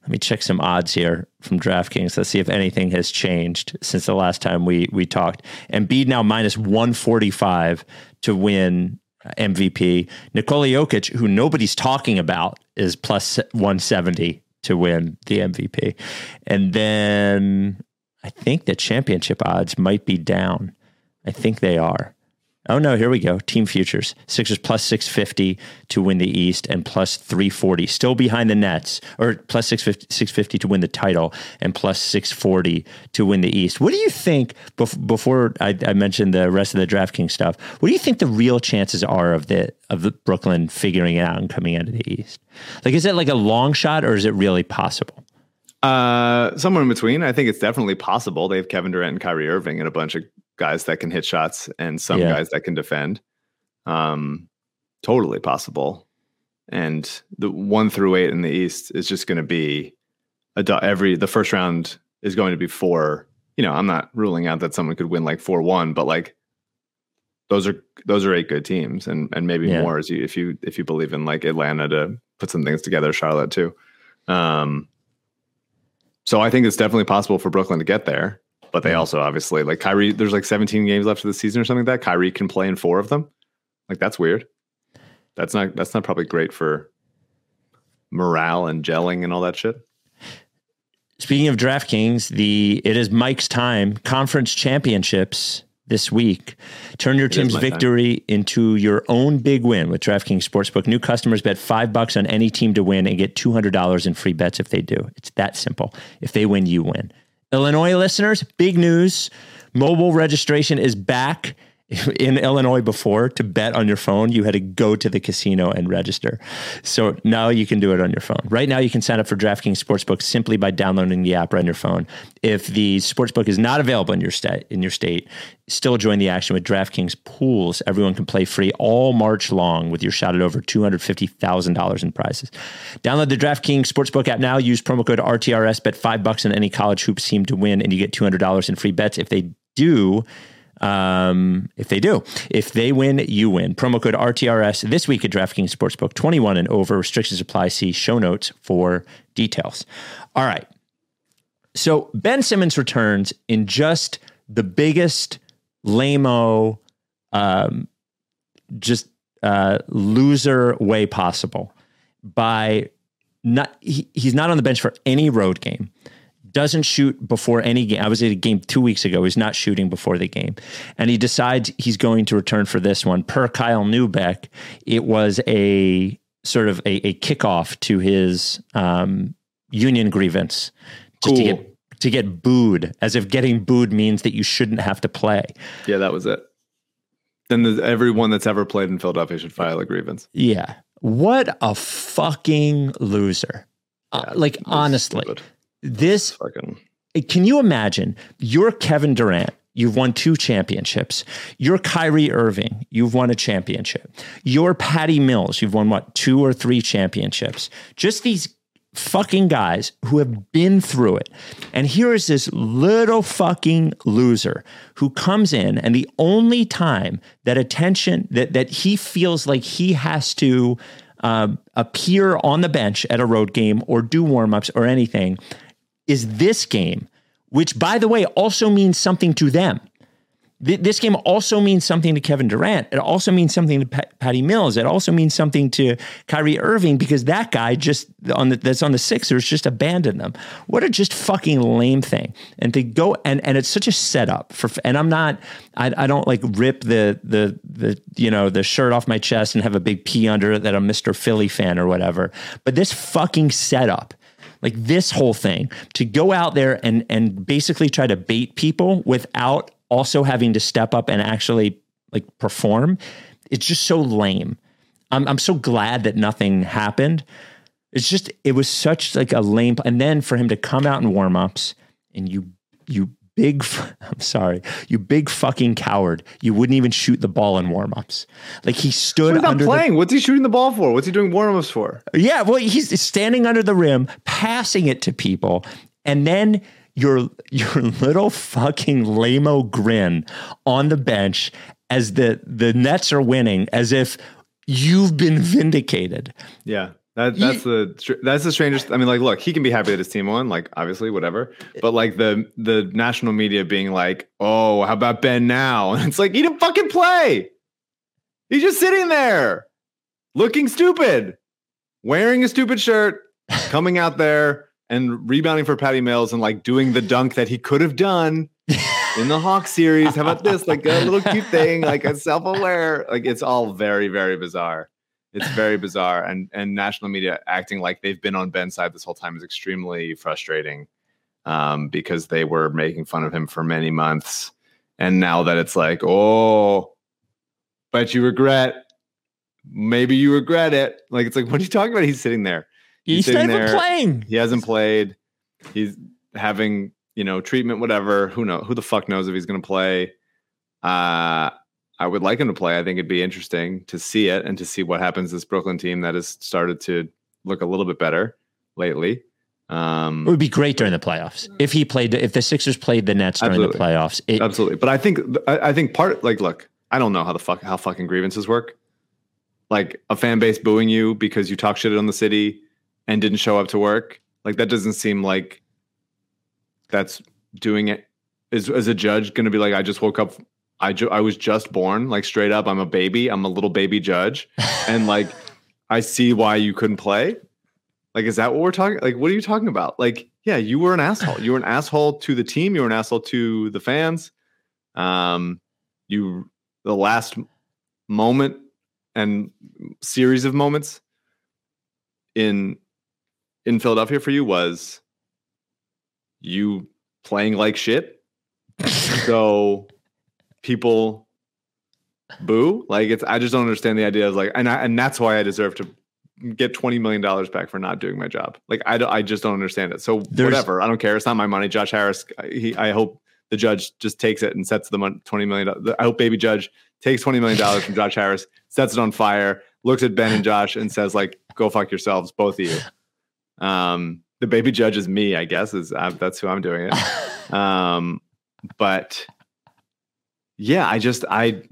let me check some odds here from DraftKings. Let's see if anything has changed since the last time we we talked. Embiid now minus one forty five to win MVP. Nikola Jokic, who nobody's talking about, is plus one seventy to win the MVP. And then I think the championship odds might be down. I think they are. Oh no, here we go. Team futures. Sixers plus 650 to win the East and plus 340. Still behind the Nets, or plus 650, 650 to win the title and plus 640 to win the East. What do you think, bef- before I, I mentioned the rest of the DraftKings stuff, what do you think the real chances are of the of the Brooklyn figuring it out and coming out of the East? Like, is it like a long shot or is it really possible? Uh somewhere in between. I think it's definitely possible. They have Kevin Durant and Kyrie Irving and a bunch of guys that can hit shots and some Yeah. guys that can defend. Um totally possible. And the one through eight in the East is just going to be a do- every the first round is going to be four. You know, I'm not ruling out that someone could win like four one, but like those are those are eight good teams, and and maybe Yeah. more as you if you if you believe in like Atlanta to put some things together, Charlotte too. Um, so I think it's definitely possible for Brooklyn to get there, but they mm-hmm. also obviously like Kyrie. There's like 17 games left of the season or something like that. Kyrie can play in four of them. Like that's weird. That's not that's not probably great for morale and gelling and all that shit. Speaking of DraftKings, the it is Mike's time. Conference championships this week. Turn your is team's my time. victory into your own big win with DraftKings Sportsbook. New customers bet five bucks on any team to win and get two hundred dollars in free bets if they do. It's that simple. If they win, you win. Illinois listeners, big news. Mobile registration is back in Illinois before to bet on your phone, you had to go to the casino and register. So now you can do it on your phone. Right now, you can sign up for DraftKings Sportsbook simply by downloading the app right on your phone. If the sportsbook is not available in your state, in your state, still join the action with DraftKings pools. Everyone can play free all March long with your shot at over two hundred fifty thousand dollars in prizes. Download the DraftKings Sportsbook app now. Use promo code RTRS. Bet five bucks on any college hoops team to win, and you get two hundred dollars in free bets if they do um, if they do. If they win, you win. Promo code RTRS this week at DraftKings Sportsbook 21 and over. Restrictions apply. See show notes for details. All right. So Ben Simmons returns in just the biggest lame um, just uh, loser way possible by not he, he's not on the bench for any road game doesn't shoot before any game. I was at a game two weeks ago. He's not shooting before the game. And he decides he's going to return for this one. Per Kyle Neubeck, it was a sort of a, a kickoff to his um, union grievance just Cool. to get to get booed, as if getting booed means that you shouldn't have to play. Yeah, that was it. Then the, everyone that's ever played in Philadelphia should file a grievance. Yeah. What a fucking loser. Uh, like, honestly, stupid. This fucking can you imagine you're Kevin Durant? You've won two championships. You're Kyrie Irving. You've won a championship. You're Patty Mills. You've won what, two or three championships? Just these fucking guys who have been through it. And here is this little fucking loser who comes in, and the only time that attention that that he feels like he has to um, appear on the bench at a road game or do warmups or anything is this game, which, by the way, also means something to them. Th- This game also means something to Kevin Durant. It also means something to Pat- Patty Mills. It also means something to Kyrie Irving because that guy just on the that's on the Sixers just abandoned them. What a just fucking lame thing. And to go and and it's such a setup for. And I'm not. I, I don't like rip the the the you know the shirt off my chest and have a big P under it that I'm Mr. Philly fan or whatever. But this fucking setup like this whole thing to go out there and and basically try to bait people without also having to step up and actually like perform it's just so lame. I'm, I'm so glad that nothing happened. It's just it was such like a lame and then for him to come out in warm-ups and you you big I'm sorry you big fucking coward you wouldn't even shoot the ball in warm-ups like he stood He's not under the- playing. What's he shooting the ball for? What's he doing warm-ups for? yeah, well, he's standing under the rim, passing it to people, and then your your little fucking lameo grin on the bench as the the Nets are winning, as if you've been vindicated. Yeah. That, that's the that's the strangest. I mean, like, look, he can be happy that his team won, like, obviously, whatever. But like the the national media being like, "Oh, how about Ben now?" And it's like he didn't fucking play. He's just sitting there, looking stupid, wearing a stupid shirt, coming out there and rebounding for Patty Mills and like doing the dunk that he could have done in the Hawk series. How about this? Like a little cute thing, like a self-aware. Like it's all very, very bizarre. It's very bizarre, and and national media acting like they've been on Ben's side this whole time is extremely frustrating, um, because they were making fun of him for many months, and now that it's like, oh, but you regret, maybe you regret it. Like it's like, what are you talking about? He's sitting there. He's, sitting not even there. playing. He hasn't played. He's having, you know, treatment, whatever. Who know? Who the fuck knows if he's going to play? Uh, I would like him to play. I think it'd be interesting to see it and to see what happens this Brooklyn team that has started to look a little bit better lately. It Um, would be great during the playoffs if he played. If the Sixers played the Nets during Absolutely. the playoffs, it, absolutely. But I think I, I think part like look, I don't know how the fuck how fucking grievances work. Like a fan base booing you because you talk shit on the city and didn't show up to work. Like that doesn't seem like that's doing it. Is as a judge going to be like I just woke up. I ju- I was just born. Like straight up, I'm a baby. I'm a little baby judge, and like I see why you couldn't play. Like, is that what we're talking? Like, what are you talking about? Like, yeah, you were an asshole. You were an asshole to the team. You were an asshole to the fans. Um, you the last moment and series of moments in in Philadelphia for you was you playing like shit. so people boo. Like it's I just don't understand the idea of like and I, and that's why I deserve to get twenty million dollars back for not doing my job. Like I don't, I just don't understand it. So There's- whatever, I don't care. It's not my money. Josh Harris, he I hope the judge just takes it and sets the mon- twenty million. do- I hope baby judge takes twenty million dollars from Josh Harris, sets it on fire, looks at Ben and Josh and says like, "Go fuck yourselves, both of you." Um, the baby judge is me, I guess. Is uh, that's who I'm doing it. Um, but yeah, I just I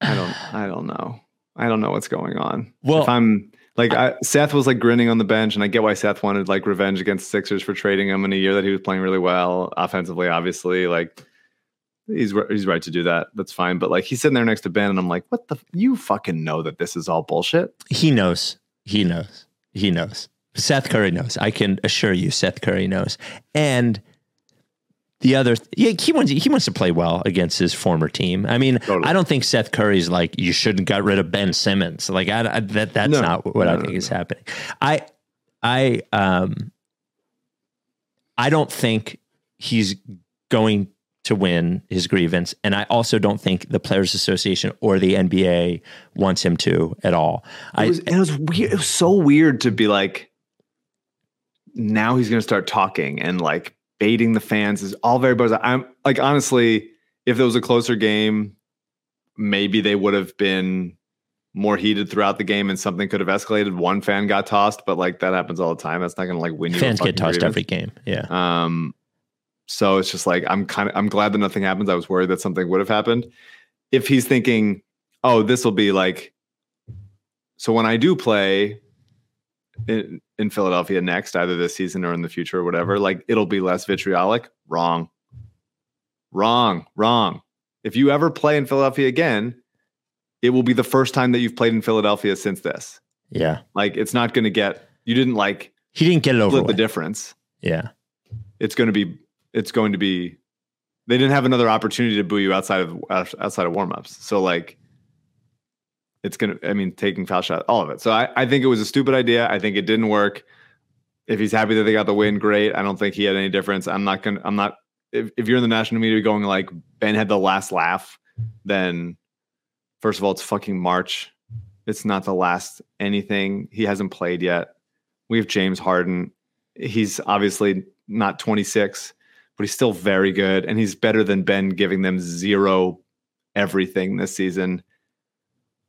I don't I don't know. I don't know what's going on. Well- if I'm like I, Seth was like grinning on the bench, and I get why Seth wanted like revenge against Sixers for trading him in a year that he was playing really well offensively. Obviously, like he's he's right to do that. That's fine. But like he's sitting there next to Ben, and I'm like, what the? You fucking know that this is all bullshit. He knows. He knows. He knows. Seth Curry knows. I can assure you, Seth Curry knows. And the other, yeah, he wants he wants to play well against his former team. I mean, Totally. I don't think Seth Curry's like you shouldn't got rid of Ben Simmons. Like I, I- that that's No. not what I think no, is happening. I I um I don't think he's going to win his grievance, and I also don't think the Players Association or the NBA wants him to at all. I It was, it was weird. It was so weird to be like, now he's going to start talking and like baiting the fans is all very bizarre. I'm like, honestly, if there was a closer game, maybe they would have been more heated throughout the game and something could have escalated. One fan got tossed, but like that happens all the time. That's not going to like win you. a fans get tossed grievance. every game. Yeah. Um, so it's just like I'm kind of I'm glad that nothing happens. I was worried that something would have happened. If he's thinking, oh, this will be like, so when I do play in, in Philadelphia next, either this season or in the future or whatever, like it'll be less vitriolic. Wrong. Wrong. Wrong. If you ever play in Philadelphia again, it will be the first time that you've played in Philadelphia since this. Yeah. Like it's not going to get. You didn't like He didn't get it over the difference Yeah. it's going to be it's going to be they didn't have another opportunity to boo you outside of outside of warmups so like it's gonna i mean taking foul shot all of it. So I, I think it was a stupid idea. I think it didn't work. If he's happy that they got the win great. I don't think he had any difference. I'm not gonna i'm not if, if you're in the national media going like ben had the last laugh then first of all it's fucking march. It's not the last anything. He hasn't played yet. We have james harden. He's obviously not 26, but he's still very good. And he's better than Ben giving them zero everything this season.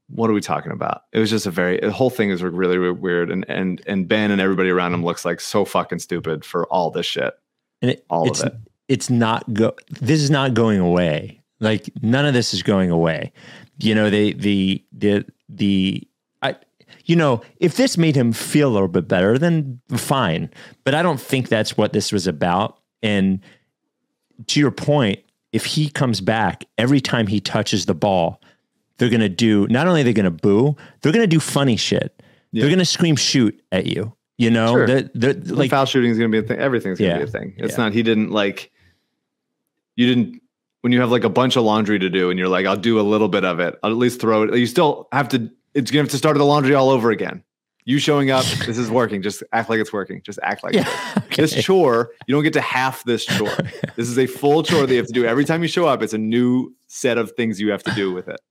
What are we talking about? It was just a very the whole thing is really, really weird. And and and Ben and everybody around him looks like so fucking stupid for all this shit. And it, All of it's, it. It's not go. This is not going away. Like none of this is going away. You know, the the the the. I, you know, if this made him feel a little bit better, then fine. But I don't think that's what this was about. And to your point, if he comes back every time he touches the ball, they're gonna do. Not only are they gonna boo, they're gonna do funny shit. They're gonna scream shoot at you. You know, Sure. they're, they're, Like like foul shooting is going to be a thing. Everything's going to Yeah. be a thing. It's Yeah. not. He didn't like. You didn't when you have like a bunch of laundry to do, and you're like, I'll do a little bit of it. I'll at least throw it. You still have to. It's going to have to start the laundry all over again. You showing up, this is working. Just act like it's working. Just act like it's yeah, working. this chore. You don't get to half this chore. this is a full chore that you have to do every time you show up. It's a new set of things you have to do with it.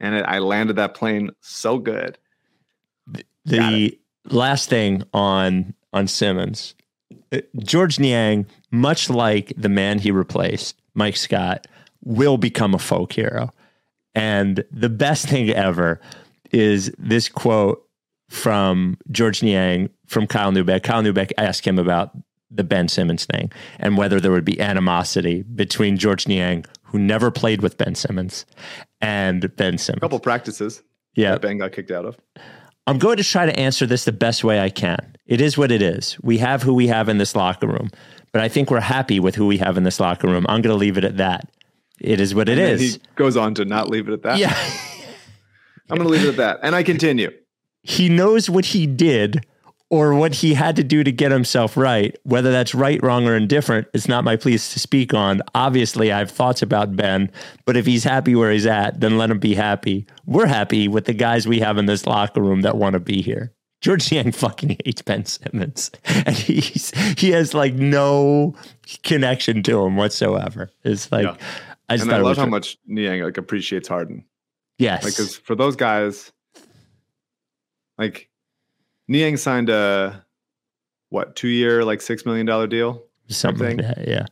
And it, I landed that plane so good. the last thing on on Simmons, uh, Georges Niang, much like the man he replaced, Mike Scott, will become a folk hero. And the best thing ever is this quote from Georges Niang from Kyle Neubeck. Kyle Neubeck asked him about the Ben Simmons thing and whether there would be animosity between Georges Niang, who never played with Ben Simmons, and Ben Simmons. A couple practices yeah, that Ben got kicked out of. I'm going to try to answer this the best way I can. It is what it is. We have who we have in this locker room, but I think we're happy with who we have in this locker room. I'm going to leave it at that. It is what it And is. He goes on to not leave it at that. yeah. I'm going to leave it at that. And I continue. he knows what he did or what he had to do to get himself right. Whether that's right, wrong, or indifferent, it's not my place to speak on. Obviously, I have thoughts about Ben, but if he's happy where he's at, then let him be happy. We're happy with the guys we have in this locker room that want to be here. Georges Niang fucking hates Ben Simmons, and he's he has like no connection to him whatsoever. It's like Yeah. I just and I love how much Niang like appreciates Harden. yes, Like, because for those guys, like Niang signed a what two year like six million dollar deal. something like that. Yeah,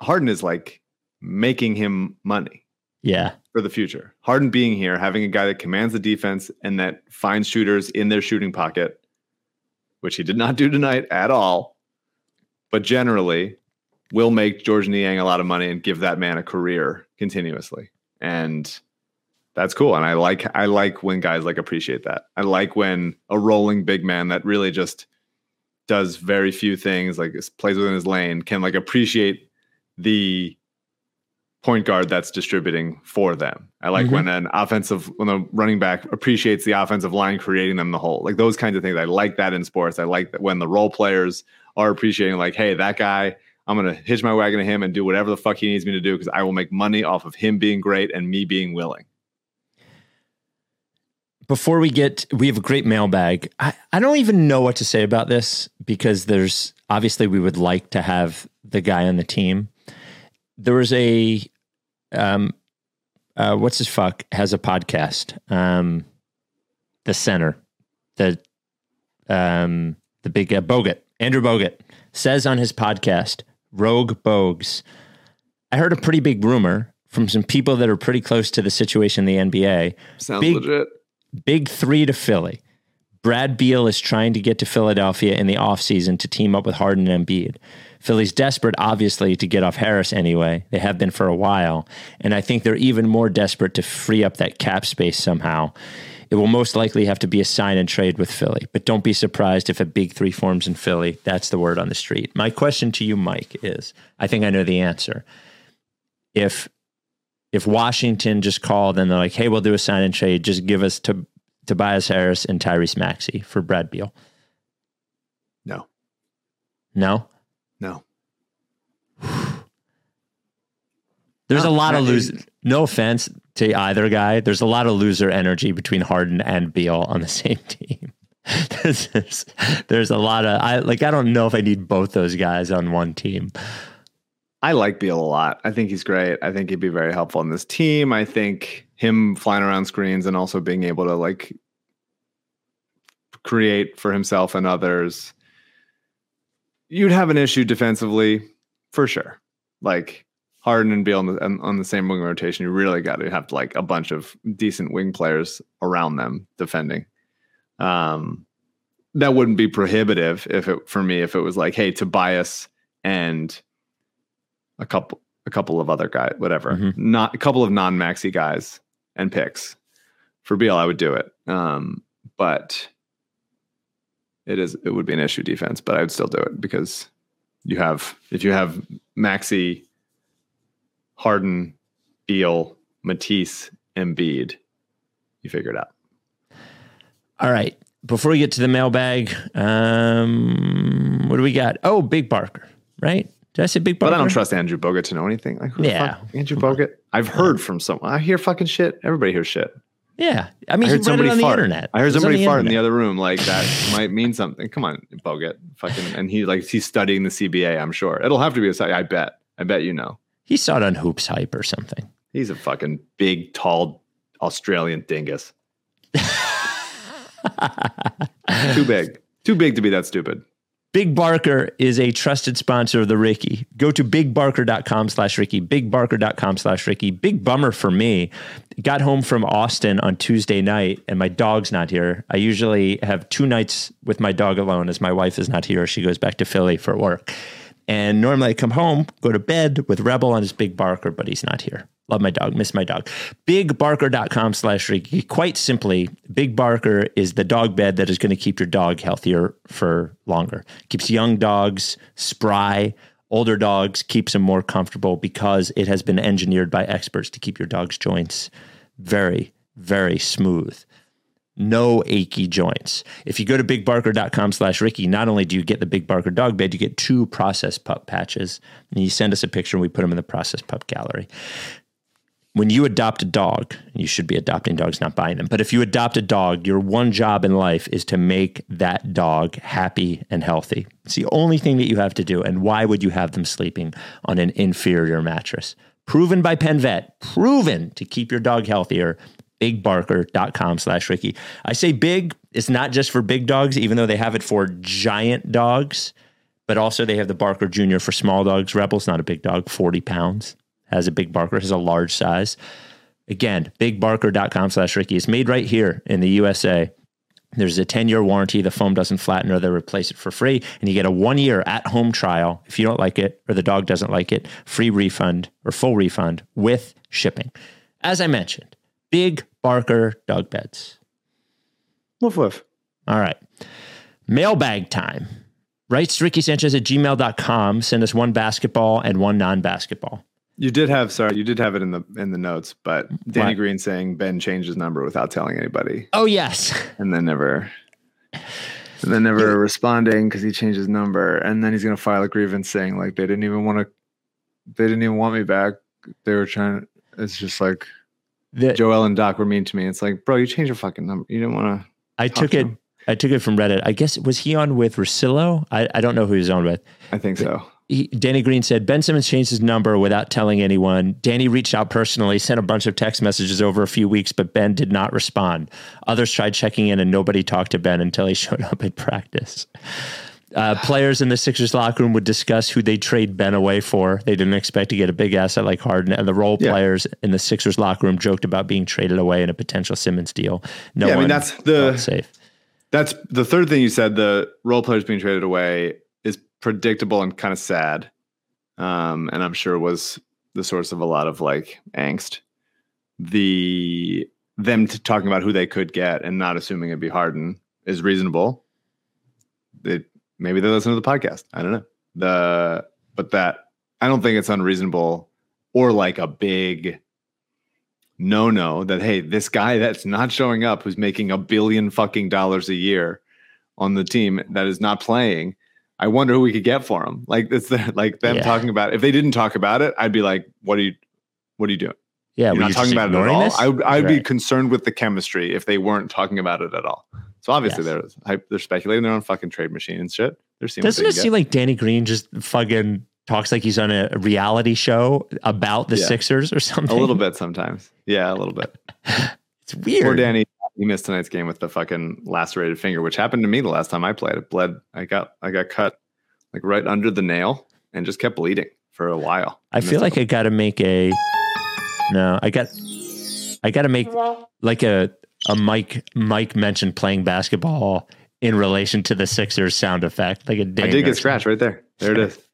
Harden is like making him money yeah, for the future. Harden being here, having a guy that commands the defense and that finds shooters in their shooting pocket, which he did not do tonight at all, but generally will make Georges Niang a lot of money and give that man a career continuously. And that's cool. And I like I like when guys like appreciate that. I like when a rolling big man that really just does very few things, like plays within his lane, can like appreciate the point guard that's distributing for them. I like Mhm. when an offensive when a running back appreciates the offensive line creating them the hole. Like those kinds of things. I like that in sports. I like that when the role players are appreciating like, hey, that guy, I'm gonna hitch my wagon to him and do whatever the fuck he needs me to do because I will make money off of him being great and me being willing. Before we get we have a great mailbag. I, I don't even know what to say about this because there's obviously we would like to have the guy on the team. There was a um uh what's his fuck? Has a podcast um the center the um the big uh, bogut andrew bogut says on his podcast rogue bogues. I heard a pretty big rumor from some people that are pretty close to the situation in the nba Sounds Big- legit. Big three to Philly. Brad Beal is trying to get to Philadelphia in the offseason to team up with Harden and Embiid. Philly's desperate, obviously, to get off Harris anyway. They have been for a while. And I think they're even more desperate to free up that cap space somehow. It will most likely have to be a sign and trade with Philly. But don't be surprised if a big three forms in Philly. That's the word on the street. My question to you, Mike, is I think I know the answer. If if Washington just called and they're like, "Hey, we'll do a sign and trade. Just give us to Tobias Harris and Tyrese Maxey for Brad Beal." No. No, No. there's No, a lot of loser. No offense to either guy. There's a lot of loser energy between Harden and Beal on the same team. there's, there's, there's a lot of I like. I don't know if I need both those guys on one team. I like Beal a lot. I think he's great. I think he'd be very helpful in this team. I think him flying around screens and also being able to like create for himself and others. You'd have an issue defensively for sure. Like Harden and Beal on the, on- the same wing rotation, you really got to have like a bunch of decent wing players around them defending. Um, that wouldn't be prohibitive if it for me if it was like, hey, Tobias and a couple a couple of other guys, whatever. Mhm. Not a couple of non Maxey guys and picks. For Beal, I would do it. Um, but it is it would be an issue defense, but I would still do it because you have if you have Maxey, Harden, Beal, Matisse, Embiid, you figure it out. All right. Before we get to the mailbag, um, what do we got? Oh, Big Barker, right? Did I say Big Barker? But I don't trust Andrew Bogut to know anything. Like, who the Yeah. fuck? Andrew Bogut. I've heard from someone. I hear fucking shit. Everybody hears shit. Yeah, I mean, I heard somebody on fart. the internet. I heard It was on somebody fart in the other room. Like that might mean something. Come on, Bogut. Fucking, and he like he's studying the CBA. I'm sure it'll have to be a site. I bet. I bet you know. He saw it on Hoops Hype or something. He's a fucking big, tall Australian dingus. Too big. Too big to be that stupid. Big Barker is a trusted sponsor of the Ricky. Go to bigbarker.com slash Ricky, bigbarker.com slash Ricky. Big bummer for me. Got home from Austin on Tuesday night and my dog's not here. I usually have two nights with my dog alone as my wife is not here. She goes back to Philly for work. And normally I come home, go to bed with Rebel on his Big Barker, but he's not here. Love my dog, miss my dog. Bigbarker.com slash Ricky. Quite simply, Big Barker is the dog bed that is going to keep your dog healthier for longer. Keeps young dogs spry, older dogs keeps them more comfortable because it has been engineered by experts to keep your dog's joints very, very smooth no achy joints. If you go to bigbarker.com slash Ricky, not only do you get the Big Barker dog bed, you get two process pup patches. And you send us a picture and we put them in the process pup gallery. when you adopt a dog, you should be adopting dogs, not buying them. But if you adopt a dog, your one job in life is to make that dog happy and healthy. It's the only thing that you have to do. And why would you have them sleeping on an inferior mattress? Proven by Penn Vet, proven to keep your dog healthier. BigBarker.com slash Ricky. I say big, it's not just for big dogs, even though they have it for giant dogs, but also they have the Barker Jr. for small dogs. Rebel's not a big dog, 40 pounds has a big barker, has a large size. Again, bigbarker.com slash Ricky. It's made right here in the USA. There's a 10 year warranty. The foam doesn't flatten or they replace it for free. And you get a one year at home trial. If you don't like it or the dog doesn't like it, free refund or full refund with shipping. As I mentioned, Big Barker dog beds. Woof woof. All right. Mailbag time. Writes Ricky Sanchez at gmail.com. Send us one basketball and one non basketball. You did have sorry, you did have it in the in the notes, but Danny What? Green saying Ben changed his number without telling anybody, Oh, yes. and then never, and then never responding because he changed his number, and then he's gonna file a grievance saying like they didn't even want to, they didn't even want me back. They were trying. It's just like The- Joel and Doc were mean to me. It's like, bro, you changed your fucking number. You didn't want to. I took to it. him. I took it from Reddit. I guess was he on with Rosillo? I, I don't know who he was on with. I think so. He, Danny Green said Ben Simmons changed his number without telling anyone. Danny reached out personally, sent a bunch of text messages over a few weeks, but Ben did not respond. Others tried checking in, and nobody talked to Ben until he showed up at practice. Uh, players in the Sixers locker room would discuss who they trade Ben away for. They didn't expect to get a big asset like Harden, and the role Yeah. players in the Sixers locker room joked about being traded away in a potential Simmons deal. No Yeah, I mean, that's the- safe. That's the third thing you said. The role players being traded away is predictable and kind of sad, um, and I'm sure was the source of a lot of like angst. The them t- talking about who they could get and not assuming it'd be Harden is reasonable. They maybe they listen to the podcast. I don't know the but that I don't think it's unreasonable or like a big no no that hey this guy that's not showing up who's making a billion fucking dollars a year on the team that is not playing i wonder who we could get for him like it's the, like them Yeah. talking about it. if they didn't talk about it i'd be like what are you what are you doing Yeah, you're not you talking about it at all this? i would i'd be concerned with the chemistry if they weren't talking about it at all so obviously Yes. they're they're speculating their own fucking trade machine and shit they're seeing Doesn't it seem like Danny Green just fucking talks like he's on a reality show about the Yeah. Sixers or something? a little bit sometimes yeah a little bit It's weird. Poor Danny, he missed tonight's game with the fucking lacerated finger, which happened to me the last time I played. It bled. I got I got cut like right under the nail and just kept bleeding for a while. I feel like I got to make a. No, I got. I got to make like a a Mike Mike mentioned playing basketball in relation to the Sixers sound effect, like a I did get scratched right there. There it is.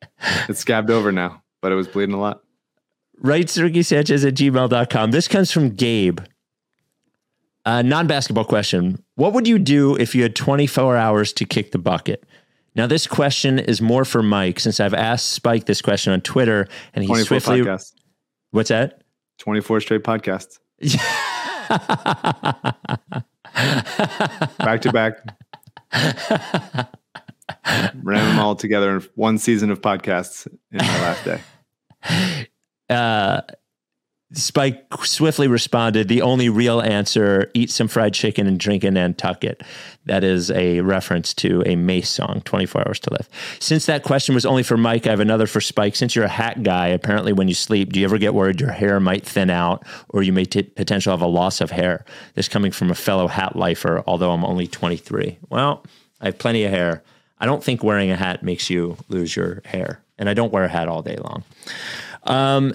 It's scabbed over now, but it was bleeding a lot. Writes Ricky Sanchez at gmail.com. This comes from Gabe. A non basketball question. What would you do if you had 24 hours to kick the bucket? Now, this question is more for Mike since I've asked Spike this question on Twitter and he 24 swiftly. podcasts. What's that? 24 straight podcasts. Back to back. Ran them all together in one season of podcasts in my last day. uh, Spike swiftly responded, The only real answer eat some fried chicken and drink a Nantucket. That is a reference to a Mase song, 24 Hours to Live. Since that question was only for Mike, I have another for Spike. Since you're a hat guy, apparently when you sleep, do you ever get worried your hair might thin out or you may t- potential have a loss of hair? This coming from a fellow hat lifer, although I'm only 23. Well, I have plenty of hair. I don't think wearing a hat makes you lose your hair, and I don't wear a hat all day long. Um,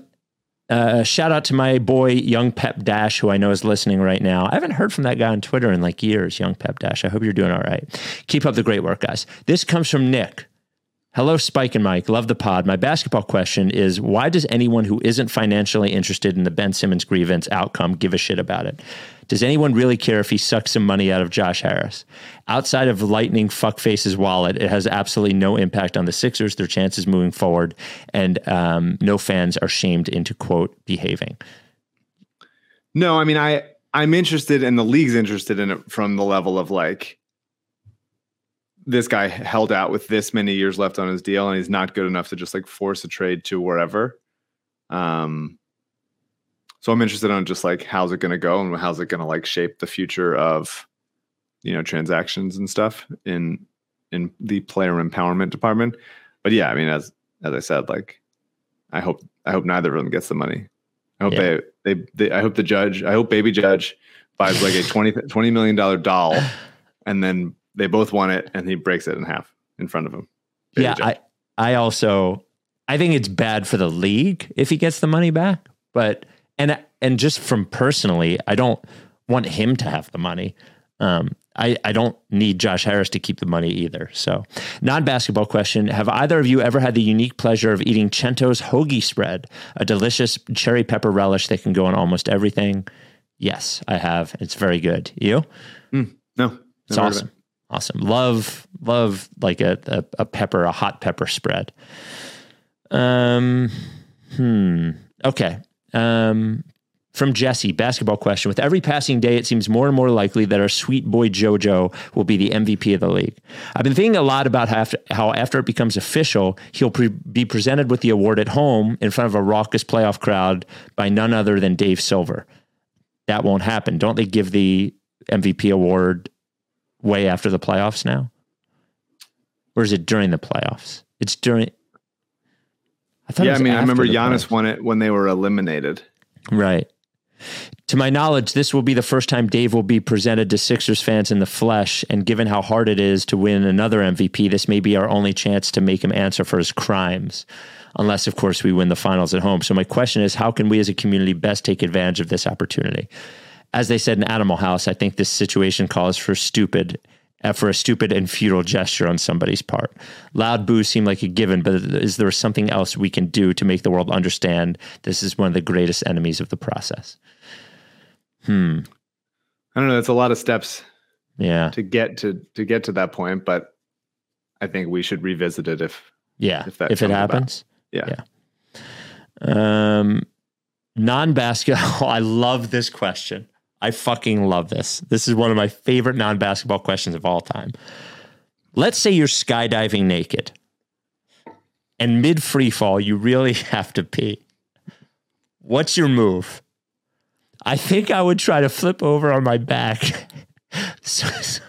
uh, shout out to my boy Young Pep Dash, who I know is listening right now. I haven't heard from that guy on Twitter in like years, Young Pep Dash. I hope you're doing all right. Keep up the great work, guys. This comes from Nick. Hello, Spike and Mike. Love the pod. My basketball question is why does anyone who isn't financially interested in the Ben Simmons grievance outcome give a shit about it? Does anyone really care if he sucks some money out of Josh Harris? Outside of lightning fuckface's wallet, it has absolutely no impact on the Sixers, their chances moving forward, and um, no fans are shamed into quote behaving. No, I mean I I'm interested and the league's interested in it from the level of like this guy held out with this many years left on his deal and he's not good enough to just like force a trade to wherever. Um So I'm interested on just like how's it going to go and how's it going to like shape the future of you know transactions and stuff in in the player empowerment department. But yeah, I mean as as I said, like I hope I hope neither of them gets the money. I hope Yeah. they, they they I hope the judge I hope baby judge buys like a 20 20 million dollar doll and then they both want it and he breaks it in half in front of him. Baby yeah, Judge. I I also I think it's bad for the league if he gets the money back, but and and just from personally, I don't want him to have the money. Um, I, I don't need Josh Harris to keep the money either. So, non basketball question Have either of you ever had the unique pleasure of eating Cento's hoagie spread, a delicious cherry pepper relish that can go on almost everything? Yes, I have. It's very good. You? no. It's awesome. it. Awesome. Love, love like a, a, a pepper, a hot pepper spread. Um, hmm. Okay. Um, from Jesse, basketball question. With every passing day, it seems more and more likely that our sweet boy JoJo will be the MVP of the league. I've been thinking a lot about how, how after it becomes official, he'll pre- be presented with the award at home in front of a raucous playoff crowd by none other than Dave Silver. That won't happen. Don't they give the MVP award way after the playoffs now? Or is it during the playoffs? It's during. I thought it Yeah, I mean, I remember Giannis playoffs. won it when they were eliminated. Right. To my knowledge, this will be the first time Dave will be presented to Sixers fans in the flesh. And given how hard it is to win another MVP, this may be our only chance to make him answer for his crimes. Unless, of course, we win the finals at home. So, my question is how can we as a community best take advantage of this opportunity? As they said in Animal House, I think this situation calls for stupid. uh, For a stupid and futile gesture on somebody's part. Loud boos seem like a given, but is there something else we can do to make the world understand this is one of the greatest enemies of the process? Hmm. I don't know. It's a lot of steps Yeah. to get to to get to that point, but I think we should revisit it if Yeah. If If, it comes about. happens. yeah. Yeah. Um, non basketball. I love this question. I fucking love this. This is one of my favorite non basketball questions of all time. Let's say you're skydiving naked and mid free fall, you really have to pee. What's your move? I think I would try to flip over on my back. so, so-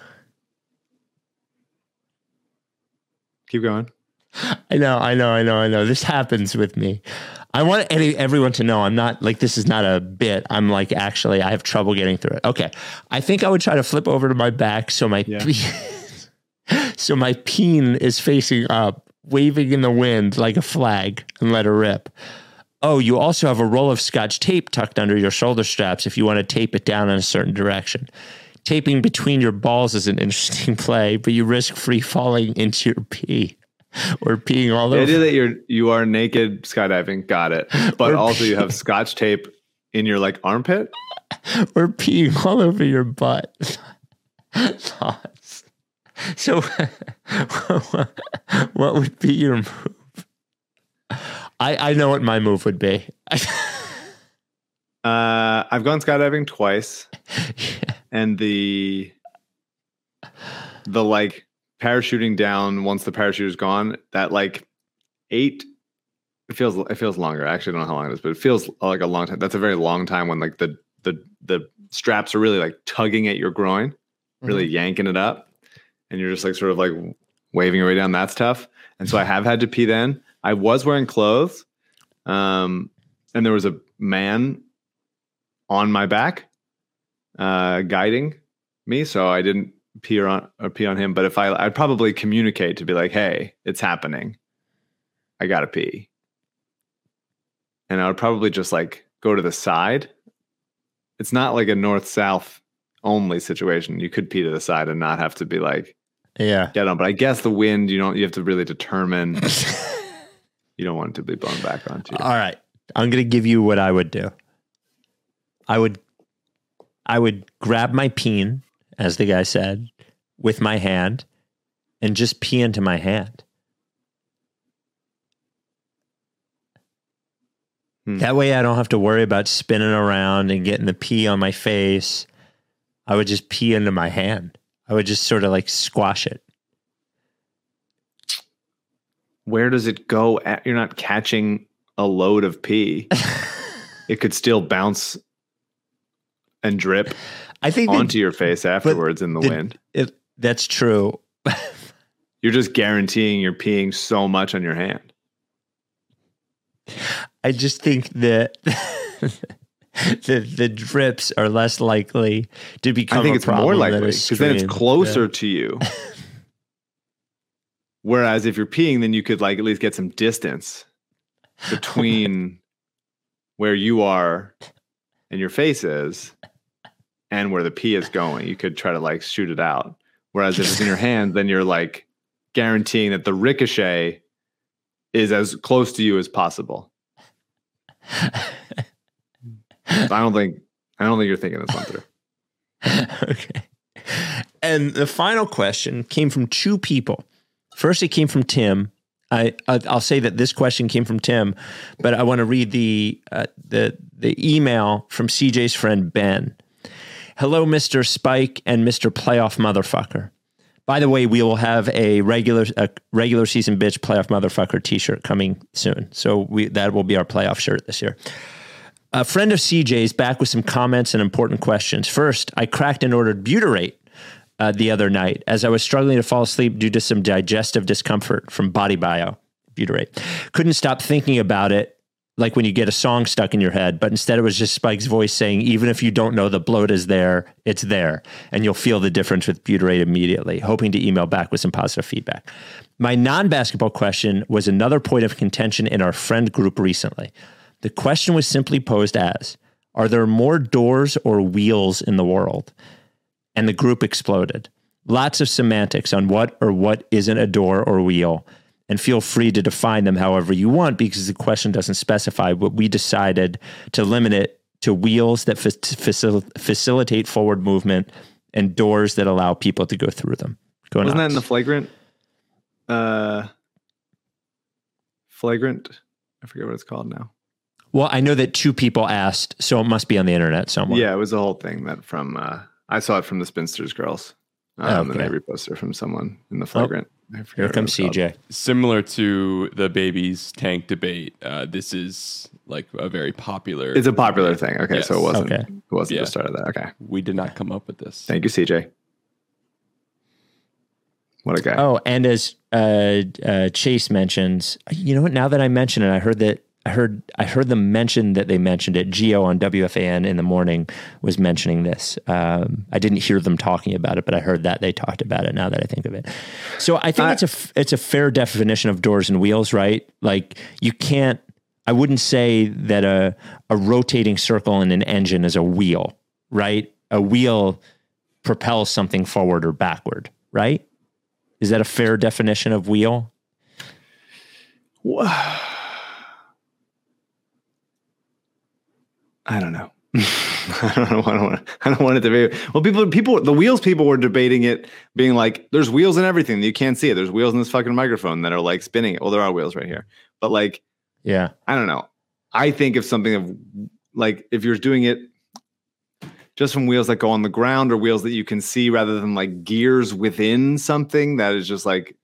Keep going. I know, I know, I know, I know. This happens with me. I want any, everyone to know I'm not like this is not a bit. I'm like actually I have trouble getting through it. Okay, I think I would try to flip over to my back so my Yeah. so my peen is facing up, waving in the wind like a flag, and let her rip. Oh, you also have a roll of scotch tape tucked under your shoulder straps if you want to tape it down in a certain direction. Taping between your balls is an interesting play, but you risk free falling into your pee or peeing all The over. idea that you're you are naked skydiving, got it. But Or- also you have scotch tape in your like armpit. or peeing all over your butt. Thoughts. So, what would be your move? I, I know what my move would be. Uh, I've gone skydiving twice, and the the like parachuting down once the parachute is gone. That like eight. It feels it feels longer. I actually don't know how long it is, but it feels like a long time. That's a very long time when like the the the straps are really like tugging at your groin, really yanking it up, and you're just like sort of like waving your way down. That's tough. And so I have had to pee. Then I was wearing clothes, um, and there was a man on my back, uh, guiding me. So I didn't pee on or pee on him. But if I, I'd probably communicate to be like, "Hey, it's happening. I gotta pee," and I would probably just like go to the side. It's not like a north south only situation. You could pee to the side and not have to be like Yeah. get on. But I guess the wind, you don't. You have to really determine. you don't want it to be blown back onto you. All right. I'm going to give you what I would do. I would I would grab my peen, as the guy said, with my hand and just pee into my hand. Hmm. That way I don't have to worry about spinning around and getting the pee on my face. I would just pee into my hand. I would just sort of like squash it. where does it go at, you're not catching a load of pee it could still bounce and drip I think onto your face afterwards in the, the- wind. it, that's true. You're just guaranteeing you're peeing so much on your hand. I just think that the the drips are less likely to become. I think it's more likely because then it's closer to you. Whereas if you're peeing, then you could like at least get some distance between where you are and your face is and where the pee is going. You could try to like shoot it out. Whereas if it's in your hand, then you're like guaranteeing that the ricochet is as close to you as possible. I don't think I don't think you're thinking this one through. okay. And the final question came from two people. First, it came from Tim. I I- I'll say that this question came from Tim, but I want to read the uh, the the email from CJ's friend Ben. Hello, Mr. Spike and Mr. Playoff Motherfucker. By the way, we will have a regular a regular season bitch playoff motherfucker T-shirt coming soon. So we that will be our playoff shirt this year. A friend of CJ's back with some comments and important questions. First, I cracked and ordered butyrate uh, the other night as I was struggling to fall asleep due to some digestive discomfort from Body Bio. Butyrate. Couldn't stop thinking about it like when you get a song stuck in your head, but instead it was just Spike's voice saying, even if you don't know the bloat is there, it's there. And you'll feel the difference with butyrate immediately. Hoping to email back with some positive feedback. My non basketball question was another point of contention in our friend group recently. The question was simply posed as Are there more doors or wheels in the world? And the group exploded. Lots of semantics on what or what isn't a door or wheel. And feel free to define them however you want because the question doesn't specify. But we decided to limit it to wheels that fa- facil- facilitate forward movement and doors that allow people to go through them. Go Wasn't that in the flagrant? Uh, flagrant. I forget what it's called now. well, I know that two people asked, so it must be on the internet somewhere. Yeah, it was the whole thing that from. Uh, I saw it from the Spinsters girls, um, and Okay. they reposted it from someone in the flagrant. I forget Here comes it was called. CJ. Similar to the babies tank debate, uh, this is like a very popular. It's a popular thing. Okay, so it wasn't. Okay. It wasn't Yeah. the start of that. Okay, We did not come up with this. thank you, CJ. What a guy. Oh, and as uh, uh, Chase mentions, you know what? Now that I mention it, I heard that I heard I heard them mention that they mentioned it. Gio on WFAN in the morning was mentioning this. Um, I didn't hear them talking about it, but I heard that they talked about it. Now that I think of it, so I think I- it's a it's a fair definition of doors and wheels, right? Like you can't. I wouldn't say that a a rotating circle in an engine is a wheel, right? A wheel propels something forward or backward, right? Is that a fair definition of wheel? I don't know. I don't know. I don't want. I don't want it to be. Well, people, people, the wheels people were debating it, being like, "There's wheels in everything. You can't see it. There's wheels in this fucking microphone that are like spinning it. Well, there are wheels right here, but like, Yeah. I don't know. I think if something of like if you're doing it just from wheels that go on the ground or wheels that you can see rather than like gears within something that is just like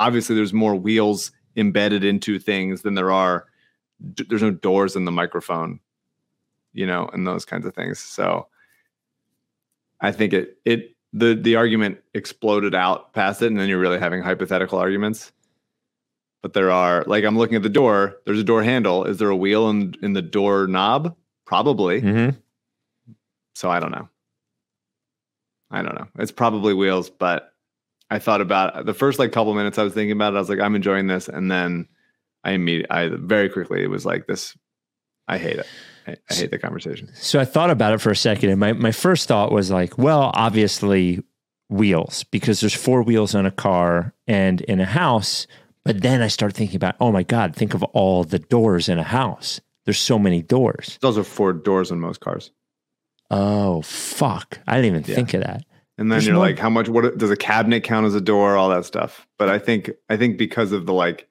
obviously there's more wheels embedded into things than there are d- there's no doors in the microphone you know and those kinds of things so i think it it the the argument exploded out past it and then you're really having hypothetical arguments but there are like i'm looking at the door there's a door handle is there a wheel in in the door knob probably Mm-hmm. so I don't know. I don't know. It's probably wheels, but I thought about the first like couple minutes I was thinking about it. I was like, I'm enjoying this, and then I immediately, I very quickly it was like this. I hate it. I, I hate the conversation. So I thought about it for a second, and my, my first thought was like, well, obviously wheels, because there's four wheels on a car and in a house. But then I started thinking about, oh my God, think of all the doors in a house. There's so many doors. Those are four doors in most cars, Oh, fuck. I didn't even Yeah. think of that. and then There's you're more- like, how much? What does a cabinet count as a door? All that stuff. But I think I think because of the like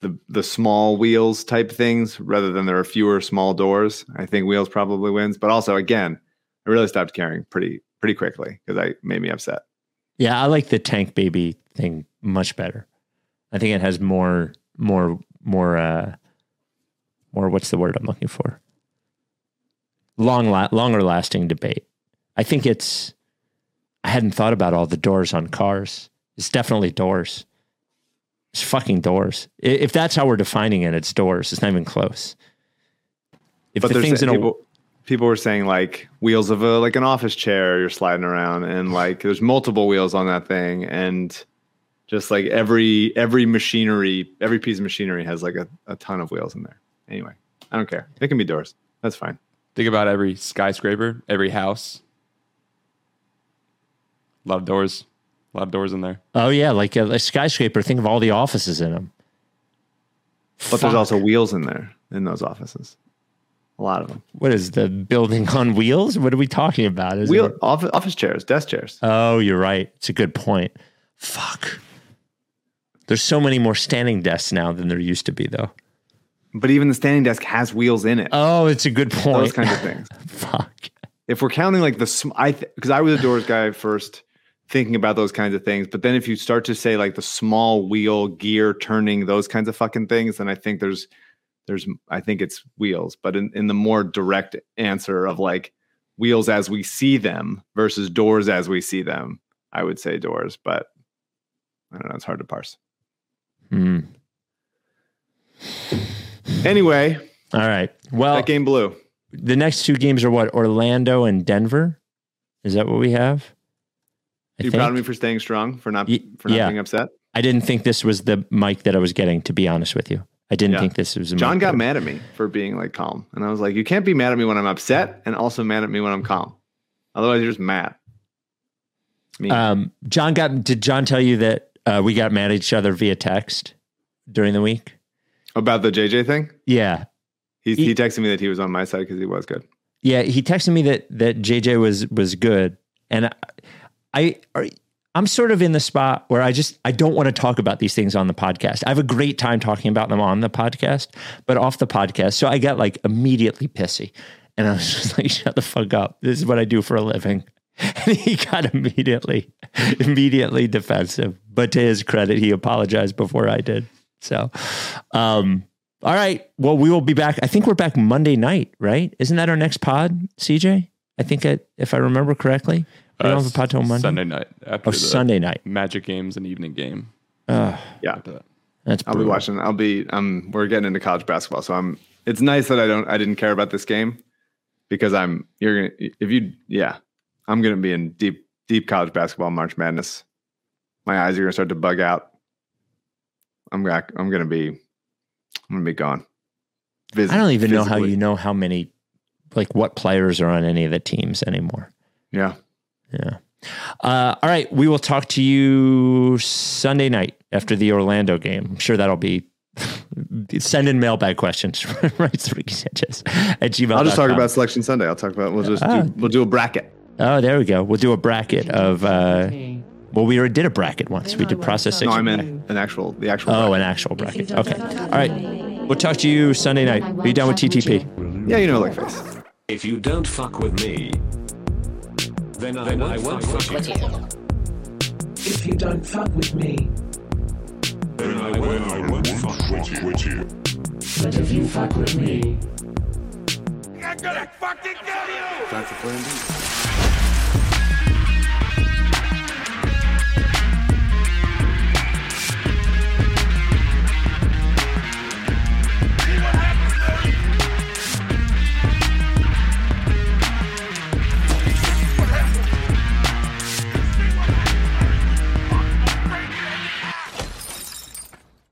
the the small wheels type things, rather than there are fewer small doors, I think wheels probably wins. But also, again, I really stopped caring pretty pretty quickly because I made me upset. Yeah, I like the tank baby thing much better. I think it has more, more, more, uh, more. What's the word I'm looking for? long, la- longer lasting debate. I think it's. I hadn't thought about all the doors on cars. It's definitely doors. It's fucking doors. If that's how we're defining it, it's doors. It's not even close. If But the there's things in a people, people were saying like wheels of a like an office chair you're sliding around, and like there's multiple wheels on that thing, and just like every every machinery, every piece of machinery has like a, a ton of wheels in there. Anyway, I don't care. It can be doors. That's fine. Think about every skyscraper, every house. A lot of doors. A lot of doors in there. oh yeah, like a, a skyscraper. Think of all the offices in them. But there's also wheels in there in those offices. A lot of them. What is the building on wheels? What are we talking about? Is Wheel it- office, office chairs, desk chairs. Oh, you're right. It's a good point. Fuck. There's so many more standing desks now than there used to be, though. But even the standing desk has wheels in it. Oh, it's a good point. those kinds of things. Fuck. if we're counting like the sm- I because I was a doors guy first, thinking about those kinds of things. But then if you start to say like the small wheel gear turning those kinds of fucking things, then I think there's there's I think it's wheels. But in in the more direct answer of like wheels as we see them versus doors as we see them, I would say doors. But I don't know. It's hard to parse. Hmm. Anyway, All right. Well, that game blew. the next two games are what? Orlando and Denver. Is that what we have? I You think. proud of me for staying strong, for not for not yeah. being upset. I didn't think this was the Mike that I was getting. To be honest with you, I didn't Yeah. think this was. A John got mad at me for being like calm. And I was like, you can't be mad at me when I'm upset and also mad at me when I'm calm. Otherwise, you're just mad. Me. Um, John got. Did John tell you that uh, we got mad at each other via text during the week? About the JJ thing? Yeah, He, He- he texted me that he was on my side because he was good. Yeah, he texted me that that JJ was was good, and I, I I'm sort of in the spot where I just I don't want to talk about these things on the podcast. I have a great time talking about them on the podcast, but off the podcast, so I got like immediately pissy, and I was just like, "Shut the fuck up! This is what I do for a living." And he got immediately immediately defensive. But to his credit, he apologized before I did. So, um, all right. Well, we will be back. I think we're back Monday night, right? Isn't that our next pod, CJ? I think if I remember correctly, we don't have a pod till Monday. Sunday night. After Oh, the Sunday night. Magic games and evening game. Yeah. After that. That's I'll be brutal. watching. I'll be, um, we're getting into college basketball. So I'm, it's nice that I don't, I didn't care about this game because I'm, you're going to, if you, yeah, I'm going to be in deep, deep college basketball March Madness. My eyes are going to start to bug out. I'm back. I'm going to be, I'm going to be gone. Vis- I don't even know how physically. you know how many, like what players are on any of the teams anymore. Yeah. Yeah. Uh, all right. We will talk to you Sunday night after the Orlando game. I'm sure that'll be. Send in mailbag questions, right? Ricky Sanchez at gmail. I'll just talk about Selection Sunday. I'll talk about, we'll just Ah. do, we'll do a bracket. Oh, there we go. We'll do a bracket of. Uh, well, we already did a bracket once. We did process six. No, I meant an actual, the actual. Oh, bracket. an actual bracket. Okay. All right. We'll talk to you Sunday night. Are you done with TTP? Yeah, you know, like face. If you don't fuck with me, then I, I won't fuck with you. If you don't fuck with me, Then I won't, I won't fuck with you. but if you fuck with me, That's a plan B.